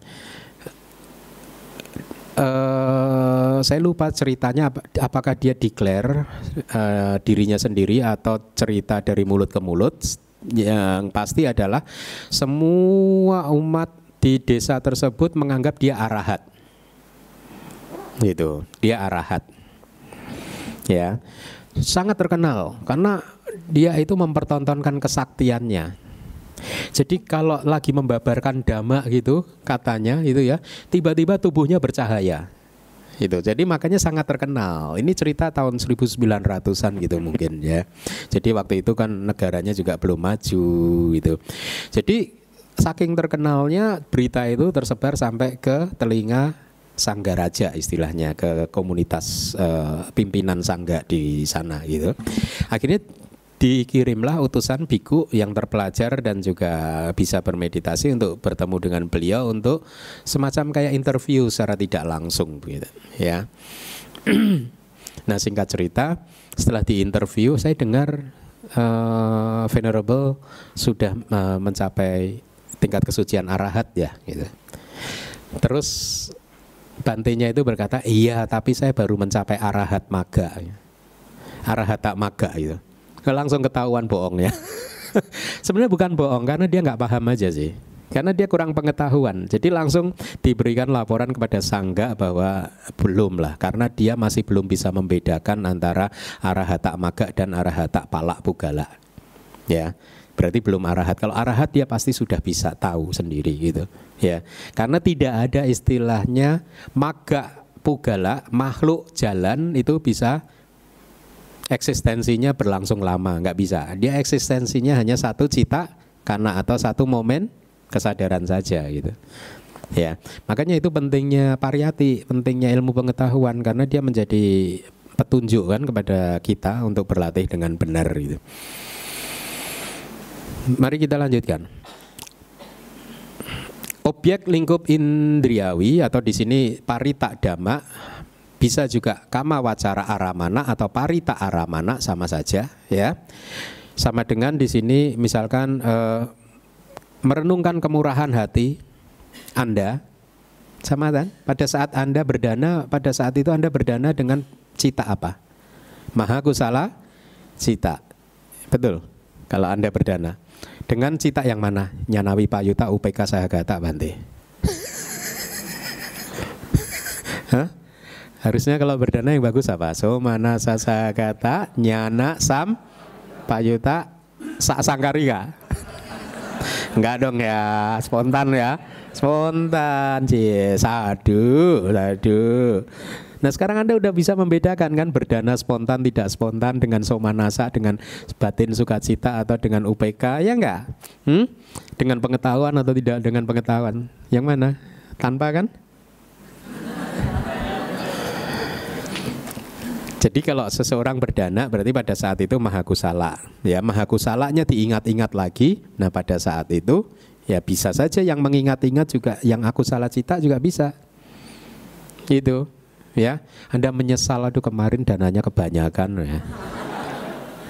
Uh, saya lupa ceritanya apakah dia declare uh, dirinya sendiri atau cerita dari mulut ke mulut. Yang pasti adalah semua umat di desa tersebut menganggap dia arahat. Gitu, dia arahat. Ya. Sangat terkenal karena dia itu mempertontonkan kesaktiannya jadi kalau lagi membabarkan dhamma gitu katanya itu ya, tiba-tiba tubuhnya bercahaya. Gitu. Jadi makanya sangat terkenal. Ini cerita tahun 1900-an gitu mungkin ya. Jadi waktu itu kan negaranya juga belum maju gitu. Jadi saking terkenalnya berita itu tersebar sampai ke telinga sangga raja istilahnya ke komunitas uh, pimpinan sangga di sana gitu. Akhirnya dikirimlah utusan biku yang terpelajar dan juga bisa bermeditasi untuk bertemu dengan beliau untuk semacam kayak interview secara tidak langsung gitu ya. nah singkat cerita setelah diinterview saya dengar uh, venerable sudah uh, mencapai tingkat kesucian arahat ya gitu. Terus bantenya itu berkata, "Iya, tapi saya baru mencapai arahat maga." Arahat tak maga gitu langsung ketahuan bohongnya. Sebenarnya bukan bohong karena dia nggak paham aja sih. Karena dia kurang pengetahuan, jadi langsung diberikan laporan kepada sangga bahwa belum lah, karena dia masih belum bisa membedakan antara arahata maga dan arahata palak pugala. Ya, berarti belum arahat. Kalau arahat dia pasti sudah bisa tahu sendiri gitu. Ya, karena tidak ada istilahnya maga pugala makhluk jalan itu bisa eksistensinya berlangsung lama, nggak bisa. Dia eksistensinya hanya satu cita karena atau satu momen kesadaran saja gitu. Ya, makanya itu pentingnya pariyati, pentingnya ilmu pengetahuan karena dia menjadi petunjuk kan kepada kita untuk berlatih dengan benar gitu. Mari kita lanjutkan. Objek lingkup indriawi atau di sini parita dhamma bisa juga kama wacara aramana atau parita aramana sama saja ya. Sama dengan di sini misalkan e, merenungkan kemurahan hati Anda sama kan? Pada saat Anda berdana, pada saat itu Anda berdana dengan cita apa? Maha kusala cita. Betul. Kalau Anda berdana dengan cita yang mana? Nyanawi payuta UPK sahagata Bante. Hah? Harusnya kalau berdana yang bagus apa? So mana sasa kata nyana sam payuta sak sangkarika. Enggak dong ya, spontan ya. Spontan, cie, sadu, sadu. Nah sekarang Anda udah bisa membedakan kan berdana spontan tidak spontan dengan somanasa dengan batin sukacita atau dengan UPK ya enggak? Hmm? Dengan pengetahuan atau tidak dengan pengetahuan? Yang mana? Tanpa kan? Jadi kalau seseorang berdana berarti pada saat itu maha kusala. Ya, maha kusalanya diingat-ingat lagi. Nah, pada saat itu ya bisa saja yang mengingat-ingat juga yang aku salah cita juga bisa. Itu. Ya. Anda menyesal aduh kemarin dananya kebanyakan ya.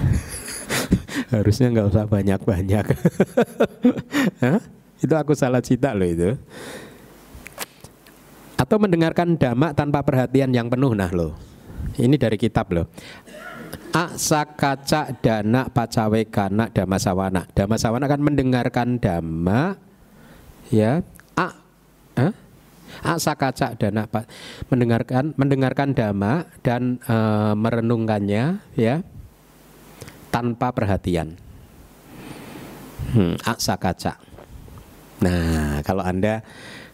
Harusnya nggak usah banyak-banyak. itu aku salah cita loh itu. Atau mendengarkan damak tanpa perhatian yang penuh nah loh. Ini dari kitab loh. Asakaca dana pacawe kana dama sawana. Dama sawana kan mendengarkan dhamma ya. A, eh? Asakaca dana mendengarkan mendengarkan dhamma dan e, merenungkannya ya tanpa perhatian. Hmm, asakaca. Nah, kalau Anda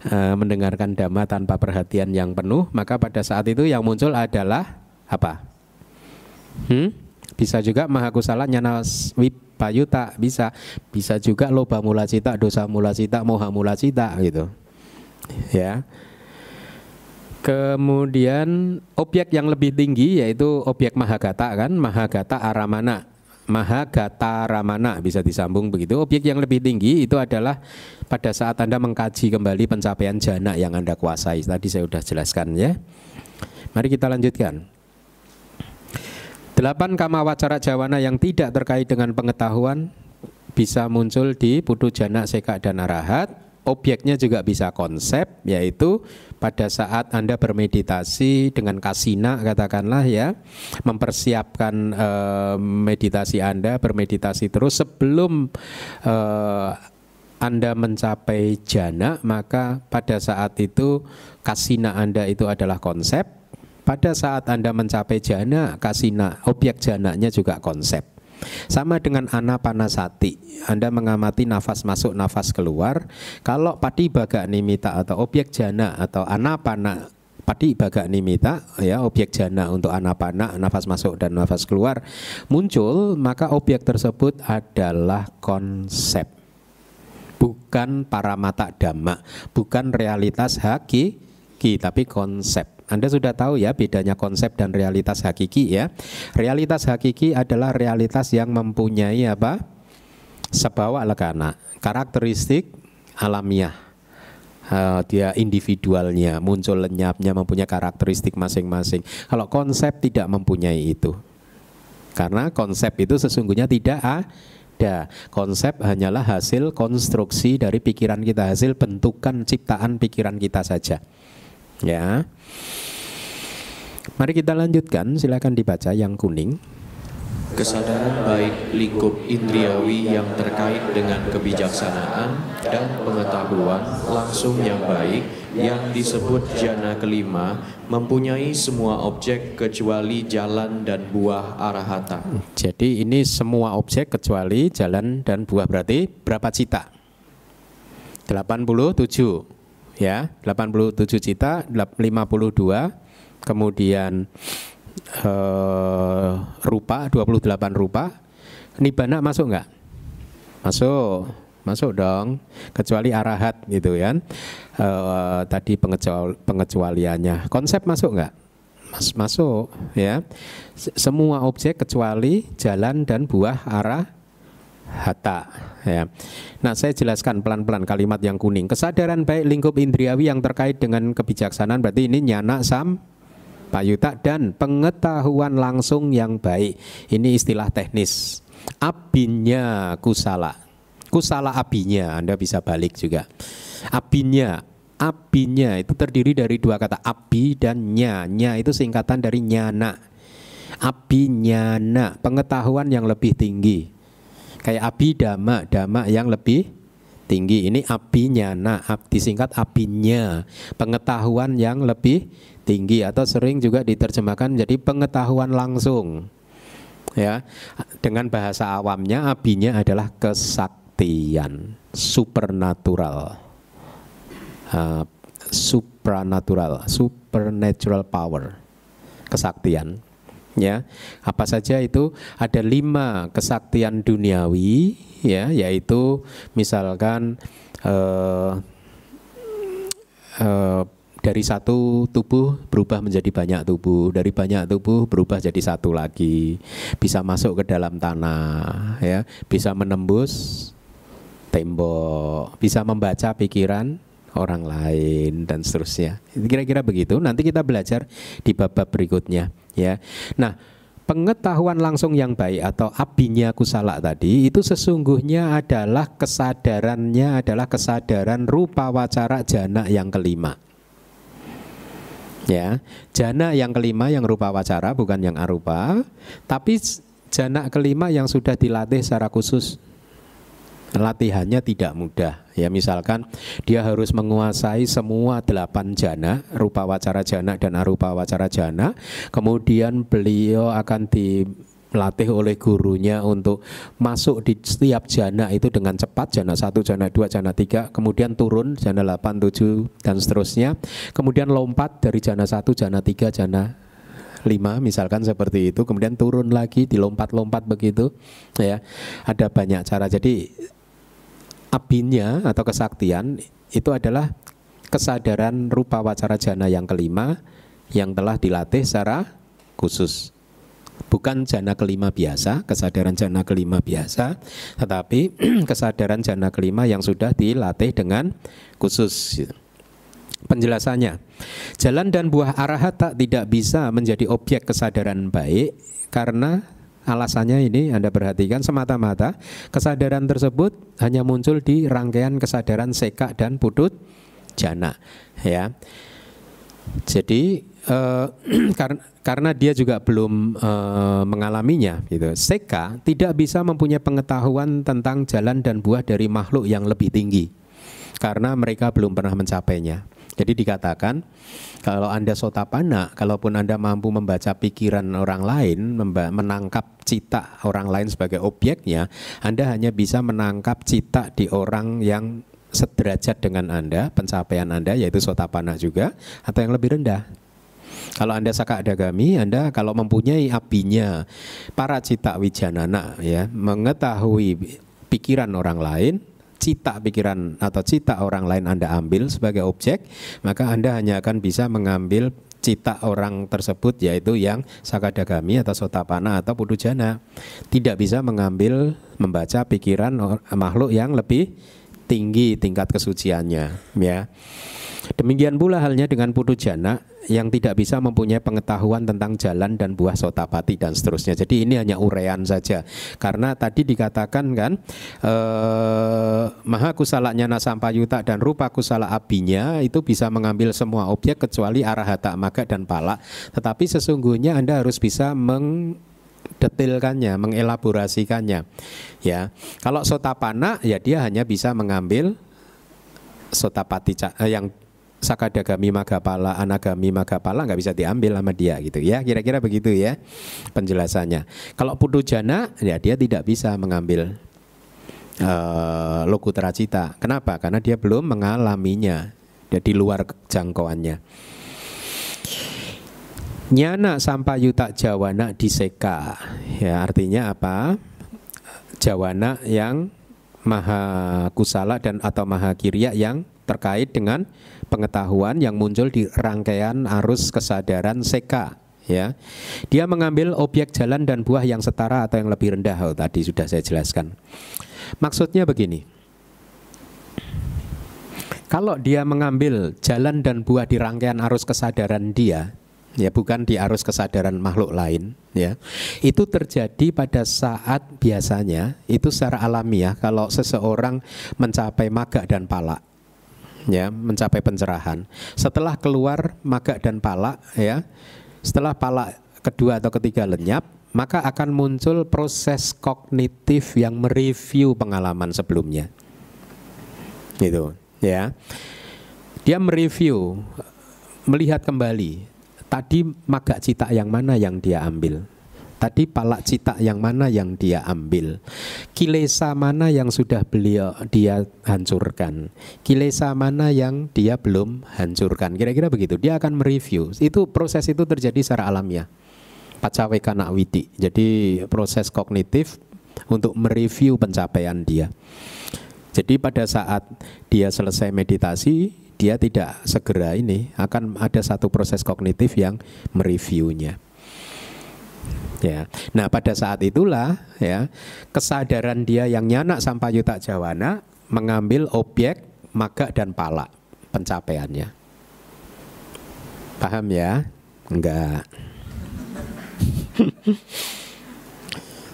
e, mendengarkan dhamma tanpa perhatian yang penuh, maka pada saat itu yang muncul adalah apa? Hmm? Bisa juga mahakusala nyana wipayuta bisa bisa juga loba mula cita, dosa mula cita, moha mula cita gitu. Ya. Kemudian objek yang lebih tinggi yaitu objek mahagata kan, mahagata aramana. Mahagata ramana bisa disambung begitu. Objek yang lebih tinggi itu adalah pada saat Anda mengkaji kembali pencapaian jana yang Anda kuasai. Tadi saya sudah jelaskan ya. Mari kita lanjutkan. Delapan kama wacara jawana yang tidak terkait dengan pengetahuan bisa muncul di putu jana, seka, dan arahat. Objeknya juga bisa konsep, yaitu pada saat Anda bermeditasi dengan kasina katakanlah ya, mempersiapkan eh, meditasi Anda, bermeditasi terus sebelum eh, anda mencapai jana, maka pada saat itu kasina Anda itu adalah konsep, pada saat Anda mencapai jana, kasina, objek jananya juga konsep. Sama dengan anapanasati, Anda mengamati nafas masuk, nafas keluar. Kalau pati baga nimita atau objek jana atau anapana pati baga nimita ya objek jana untuk anapana nafas masuk dan nafas keluar muncul maka objek tersebut adalah konsep. Bukan para mata dhamma bukan realitas hakiki tapi konsep anda sudah tahu ya bedanya konsep dan realitas hakiki ya. Realitas hakiki adalah realitas yang mempunyai apa? Sebawa lekana, karakteristik alamiah. Uh, dia individualnya, muncul lenyapnya, mempunyai karakteristik masing-masing. Kalau konsep tidak mempunyai itu. Karena konsep itu sesungguhnya tidak ada. Konsep hanyalah hasil konstruksi dari pikiran kita, hasil bentukan ciptaan pikiran kita saja. Ya. Mari kita lanjutkan, silakan dibaca yang kuning. Kesadaran baik lingkup indriawi yang terkait dengan kebijaksanaan dan pengetahuan langsung yang baik yang disebut jana kelima mempunyai semua objek kecuali jalan dan buah arahata. Jadi ini semua objek kecuali jalan dan buah berarti berapa cita? 87 ya 87 cita 52 kemudian uh, rupa 28 rupa. Nibana masuk nggak? Masuk masuk dong. Kecuali arahat gitu kan uh, tadi pengecual pengecualiannya. Konsep masuk nggak? Mas, masuk ya. Semua objek kecuali jalan dan buah arah hatta ya. Nah, saya jelaskan pelan-pelan kalimat yang kuning. Kesadaran baik lingkup indriawi yang terkait dengan kebijaksanaan berarti ini nyana sam payuta dan pengetahuan langsung yang baik. Ini istilah teknis. Abinya kusala. Kusala abinya, Anda bisa balik juga. Abinya, abinya itu terdiri dari dua kata abi dan nya. Nya itu singkatan dari nyana. Abinyana, pengetahuan yang lebih tinggi kayak api dama dama yang lebih tinggi. Ini apinya nah disingkat apinya pengetahuan yang lebih tinggi atau sering juga diterjemahkan menjadi pengetahuan langsung. Ya dengan bahasa awamnya apinya adalah kesaktian supernatural. Uh, supranatural supernatural power kesaktian ya apa saja itu ada lima kesaktian duniawi ya yaitu misalkan uh, uh, dari satu tubuh berubah menjadi banyak tubuh, dari banyak tubuh berubah jadi satu lagi, bisa masuk ke dalam tanah, ya, bisa menembus tembok, bisa membaca pikiran orang lain dan seterusnya. Kira-kira begitu. Nanti kita belajar di bab-bab berikutnya ya. Nah, pengetahuan langsung yang baik atau abinya kusala tadi itu sesungguhnya adalah kesadarannya adalah kesadaran rupa wacara jana yang kelima. Ya, jana yang kelima yang rupa wacara bukan yang arupa, tapi jana kelima yang sudah dilatih secara khusus. Latihannya tidak mudah. Ya misalkan dia harus menguasai semua delapan jana rupa wacara jana dan arupa wacara jana. Kemudian beliau akan dilatih oleh gurunya untuk masuk di setiap jana itu dengan cepat. Jana satu jana dua jana tiga kemudian turun jana delapan tujuh dan seterusnya. Kemudian lompat dari jana satu jana tiga jana lima misalkan seperti itu. Kemudian turun lagi dilompat-lompat begitu. Ya ada banyak cara. Jadi abinya atau kesaktian itu adalah kesadaran rupa wacara jana yang kelima yang telah dilatih secara khusus bukan jana kelima biasa, kesadaran jana kelima biasa, tetapi kesadaran jana kelima yang sudah dilatih dengan khusus. Penjelasannya, jalan dan buah arahat tak tidak bisa menjadi objek kesadaran baik karena alasannya ini Anda perhatikan semata-mata kesadaran tersebut hanya muncul di rangkaian kesadaran seka dan putut jana ya. Jadi eh, karena karena dia juga belum eh, mengalaminya gitu. Seka tidak bisa mempunyai pengetahuan tentang jalan dan buah dari makhluk yang lebih tinggi karena mereka belum pernah mencapainya. Jadi dikatakan kalau Anda sotapana, kalaupun Anda mampu membaca pikiran orang lain, menangkap cita orang lain sebagai objeknya, Anda hanya bisa menangkap cita di orang yang sederajat dengan Anda, pencapaian Anda yaitu sotapana juga atau yang lebih rendah. Kalau Anda saka adagami, Anda kalau mempunyai apinya para cita wijanana ya, mengetahui pikiran orang lain, cita pikiran atau cita orang lain Anda ambil sebagai objek, maka Anda hanya akan bisa mengambil cita orang tersebut yaitu yang sakadagami atau sotapana atau pudujana. Tidak bisa mengambil membaca pikiran makhluk yang lebih tinggi tingkat kesuciannya, ya. Demikian pula halnya dengan pudujana yang tidak bisa mempunyai pengetahuan tentang jalan dan buah sotapati dan seterusnya. Jadi ini hanya urean saja. Karena tadi dikatakan kan eh, maha kusalanya nasampayuta dan rupa kusala abinya itu bisa mengambil semua objek kecuali arahata maga dan pala. Tetapi sesungguhnya Anda harus bisa meng detilkannya, mengelaborasikannya. Ya, kalau sotapana ya dia hanya bisa mengambil sotapati eh, yang sakadagami magapala, anagami magapala nggak bisa diambil sama dia gitu ya. Kira-kira begitu ya penjelasannya. Kalau jana ya dia tidak bisa mengambil uh, lokutra cita. Kenapa? Karena dia belum mengalaminya. Dia di luar jangkauannya. Nyana yuta jawana diseka. Ya, artinya apa? Jawana yang maha kusala dan atau maha kirya yang terkait dengan pengetahuan yang muncul di rangkaian arus kesadaran seka ya. Dia mengambil objek jalan dan buah yang setara atau yang lebih rendah. Oh, tadi sudah saya jelaskan. Maksudnya begini. Kalau dia mengambil jalan dan buah di rangkaian arus kesadaran dia, ya bukan di arus kesadaran makhluk lain, ya. Itu terjadi pada saat biasanya itu secara alamiah kalau seseorang mencapai maga dan palak ya mencapai pencerahan. Setelah keluar maga dan pala ya, setelah pala kedua atau ketiga lenyap, maka akan muncul proses kognitif yang mereview pengalaman sebelumnya. Gitu, ya. Dia mereview, melihat kembali tadi maga cita yang mana yang dia ambil. Tadi palak cita yang mana yang dia ambil? Kilesa mana yang sudah beliau dia hancurkan? Kilesa mana yang dia belum hancurkan? Kira-kira begitu. Dia akan mereview. Itu proses itu terjadi secara alamiah. Pacaweka witi Jadi proses kognitif Untuk mereview pencapaian dia. Jadi pada saat dia selesai meditasi Dia tidak segera ini Akan ada satu proses kognitif yang mereviewnya Ya. Nah pada saat itulah ya kesadaran dia yang nyanak sampai yuta jawana mengambil objek maga dan pala pencapaiannya. Paham ya? Enggak.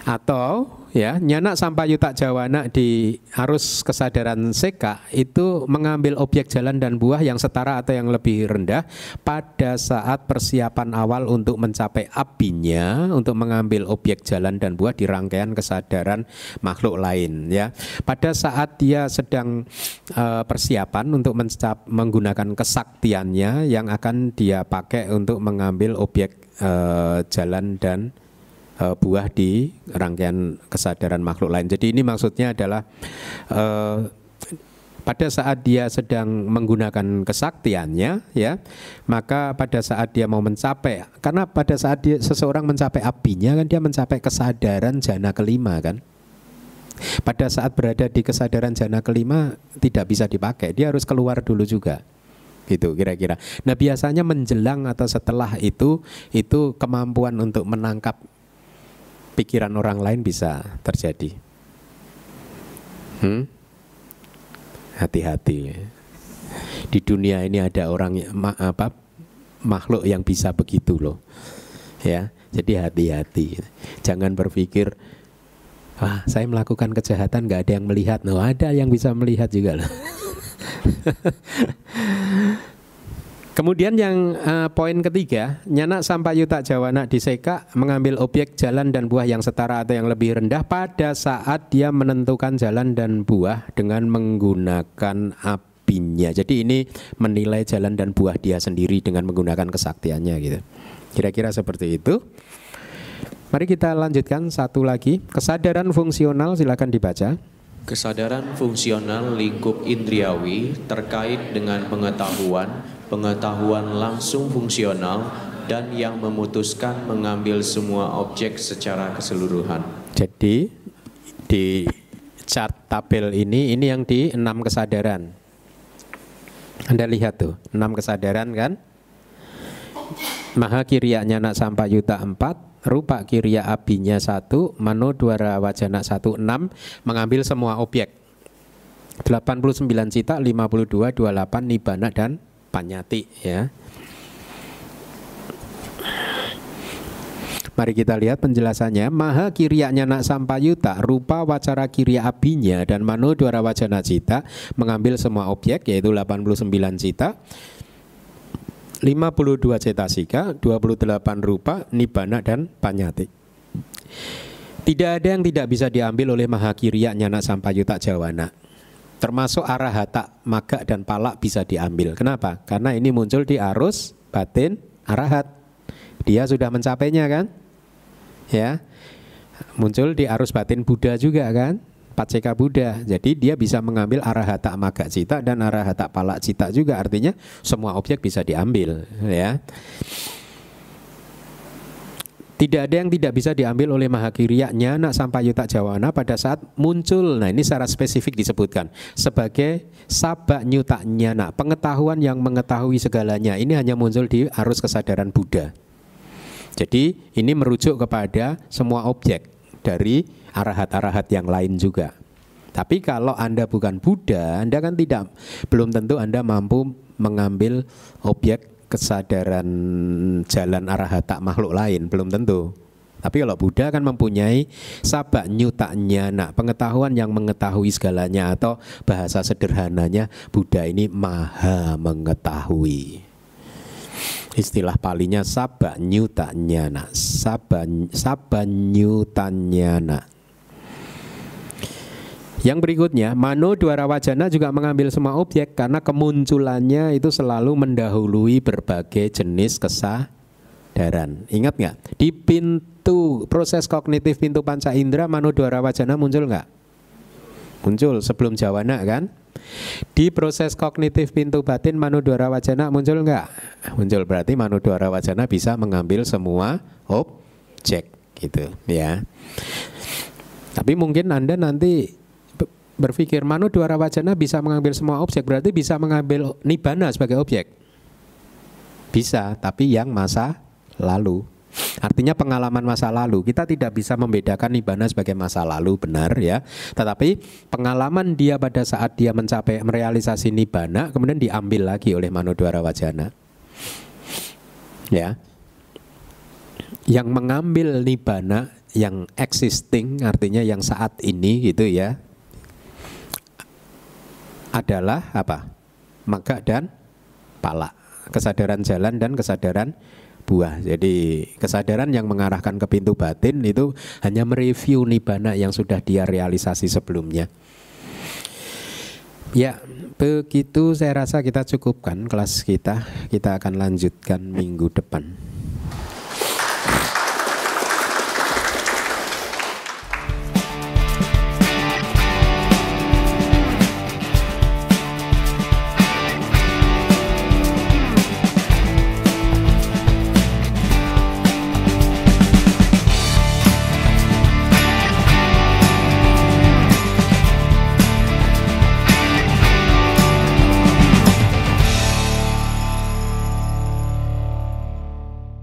Atau ya nyana sampai yutak jawana di arus kesadaran seka itu mengambil objek jalan dan buah yang setara atau yang lebih rendah pada saat persiapan awal untuk mencapai apinya untuk mengambil objek jalan dan buah di rangkaian kesadaran makhluk lain ya. Pada saat dia sedang uh, persiapan untuk mencap, menggunakan kesaktiannya yang akan dia pakai untuk mengambil objek uh, jalan dan uh, buah di rangkaian kesadaran makhluk lain. Jadi ini maksudnya adalah uh, pada saat dia sedang menggunakan kesaktiannya ya maka pada saat dia mau mencapai karena pada saat dia, seseorang mencapai apinya kan dia mencapai kesadaran jana kelima kan. Pada saat berada di kesadaran jana kelima tidak bisa dipakai. Dia harus keluar dulu juga gitu kira-kira. Nah biasanya menjelang atau setelah itu itu kemampuan untuk menangkap pikiran orang lain bisa terjadi. Hmm? Hati-hati. Di dunia ini ada orang ma, apa makhluk yang bisa begitu loh. Ya, jadi hati-hati. Jangan berpikir Wah, saya melakukan kejahatan nggak ada yang melihat. No, ada yang bisa melihat juga loh. Kemudian yang uh, poin ketiga, nyana sampai yuta jawana diseka mengambil objek jalan dan buah yang setara atau yang lebih rendah pada saat dia menentukan jalan dan buah dengan menggunakan apinya. Jadi ini menilai jalan dan buah dia sendiri dengan menggunakan kesaktiannya gitu. Kira-kira seperti itu. Mari kita lanjutkan satu lagi, kesadaran fungsional silakan dibaca. Kesadaran fungsional lingkup indriawi terkait dengan pengetahuan pengetahuan langsung fungsional, dan yang memutuskan mengambil semua objek secara keseluruhan. Jadi di chart tabel ini ini yang di enam kesadaran. Anda lihat tuh, enam kesadaran kan? Maha kiriya nyana sampai yuta empat, rupa kiriya abinya satu, mano dwara wajana satu enam, mengambil semua objek. 89 cita, 52, 28, nibana, dan Panyati ya. Mari kita lihat penjelasannya. Maha kiriaknya nak sampayuta, rupa wacara kiria abinya dan mano dwara wajana cita mengambil semua objek yaitu 89 cita, 52 cetasika, 28 rupa, nibana dan panyati. Tidak ada yang tidak bisa diambil oleh maha kiriaknya nak sampayuta jawana termasuk arah hata, maga dan palak bisa diambil. Kenapa? Karena ini muncul di arus batin arahat. Dia sudah mencapainya kan? Ya. Muncul di arus batin Buddha juga kan? Paceka Buddha. Jadi dia bisa mengambil arah hata maga cita dan arah hata palak cita juga. Artinya semua objek bisa diambil, ya. Tidak ada yang tidak bisa diambil oleh Mahakiriya nyana sampai yuta jawana pada saat muncul. Nah ini secara spesifik disebutkan sebagai sabak nyuta nyana, pengetahuan yang mengetahui segalanya. Ini hanya muncul di arus kesadaran Buddha. Jadi ini merujuk kepada semua objek dari arahat-arahat yang lain juga. Tapi kalau Anda bukan Buddha, Anda kan tidak belum tentu Anda mampu mengambil objek kesadaran jalan arah hata makhluk lain belum tentu. Tapi kalau Buddha kan mempunyai sabak nyutaknya, nak pengetahuan yang mengetahui segalanya atau bahasa sederhananya Buddha ini maha mengetahui. Istilah palinya sabak nyutaknya, nak sabak sabak nyutanya, nak. Yang berikutnya, Mano Dwara Wajana juga mengambil semua objek karena kemunculannya itu selalu mendahului berbagai jenis kesadaran. Ingat nggak? Di pintu proses kognitif pintu panca indera, Mano Dwara Wajana muncul nggak? Muncul sebelum Jawana kan? Di proses kognitif pintu batin Mano Dwara Wajana muncul nggak? Muncul berarti Mano Dwara Wajana bisa mengambil semua objek gitu ya. Tapi mungkin Anda nanti berpikir Manu Dwara Wajana bisa mengambil semua objek berarti bisa mengambil Nibbana sebagai objek. Bisa, tapi yang masa lalu. Artinya pengalaman masa lalu kita tidak bisa membedakan Nibbana sebagai masa lalu benar ya. Tetapi pengalaman dia pada saat dia mencapai merealisasi Nibbana kemudian diambil lagi oleh Manodwara Wajana. Ya. Yang mengambil Nibbana yang existing artinya yang saat ini gitu ya adalah apa? Maka dan pala. Kesadaran jalan dan kesadaran buah. Jadi kesadaran yang mengarahkan ke pintu batin itu hanya mereview nibana yang sudah dia realisasi sebelumnya. Ya, begitu saya rasa kita cukupkan kelas kita. Kita akan lanjutkan minggu depan.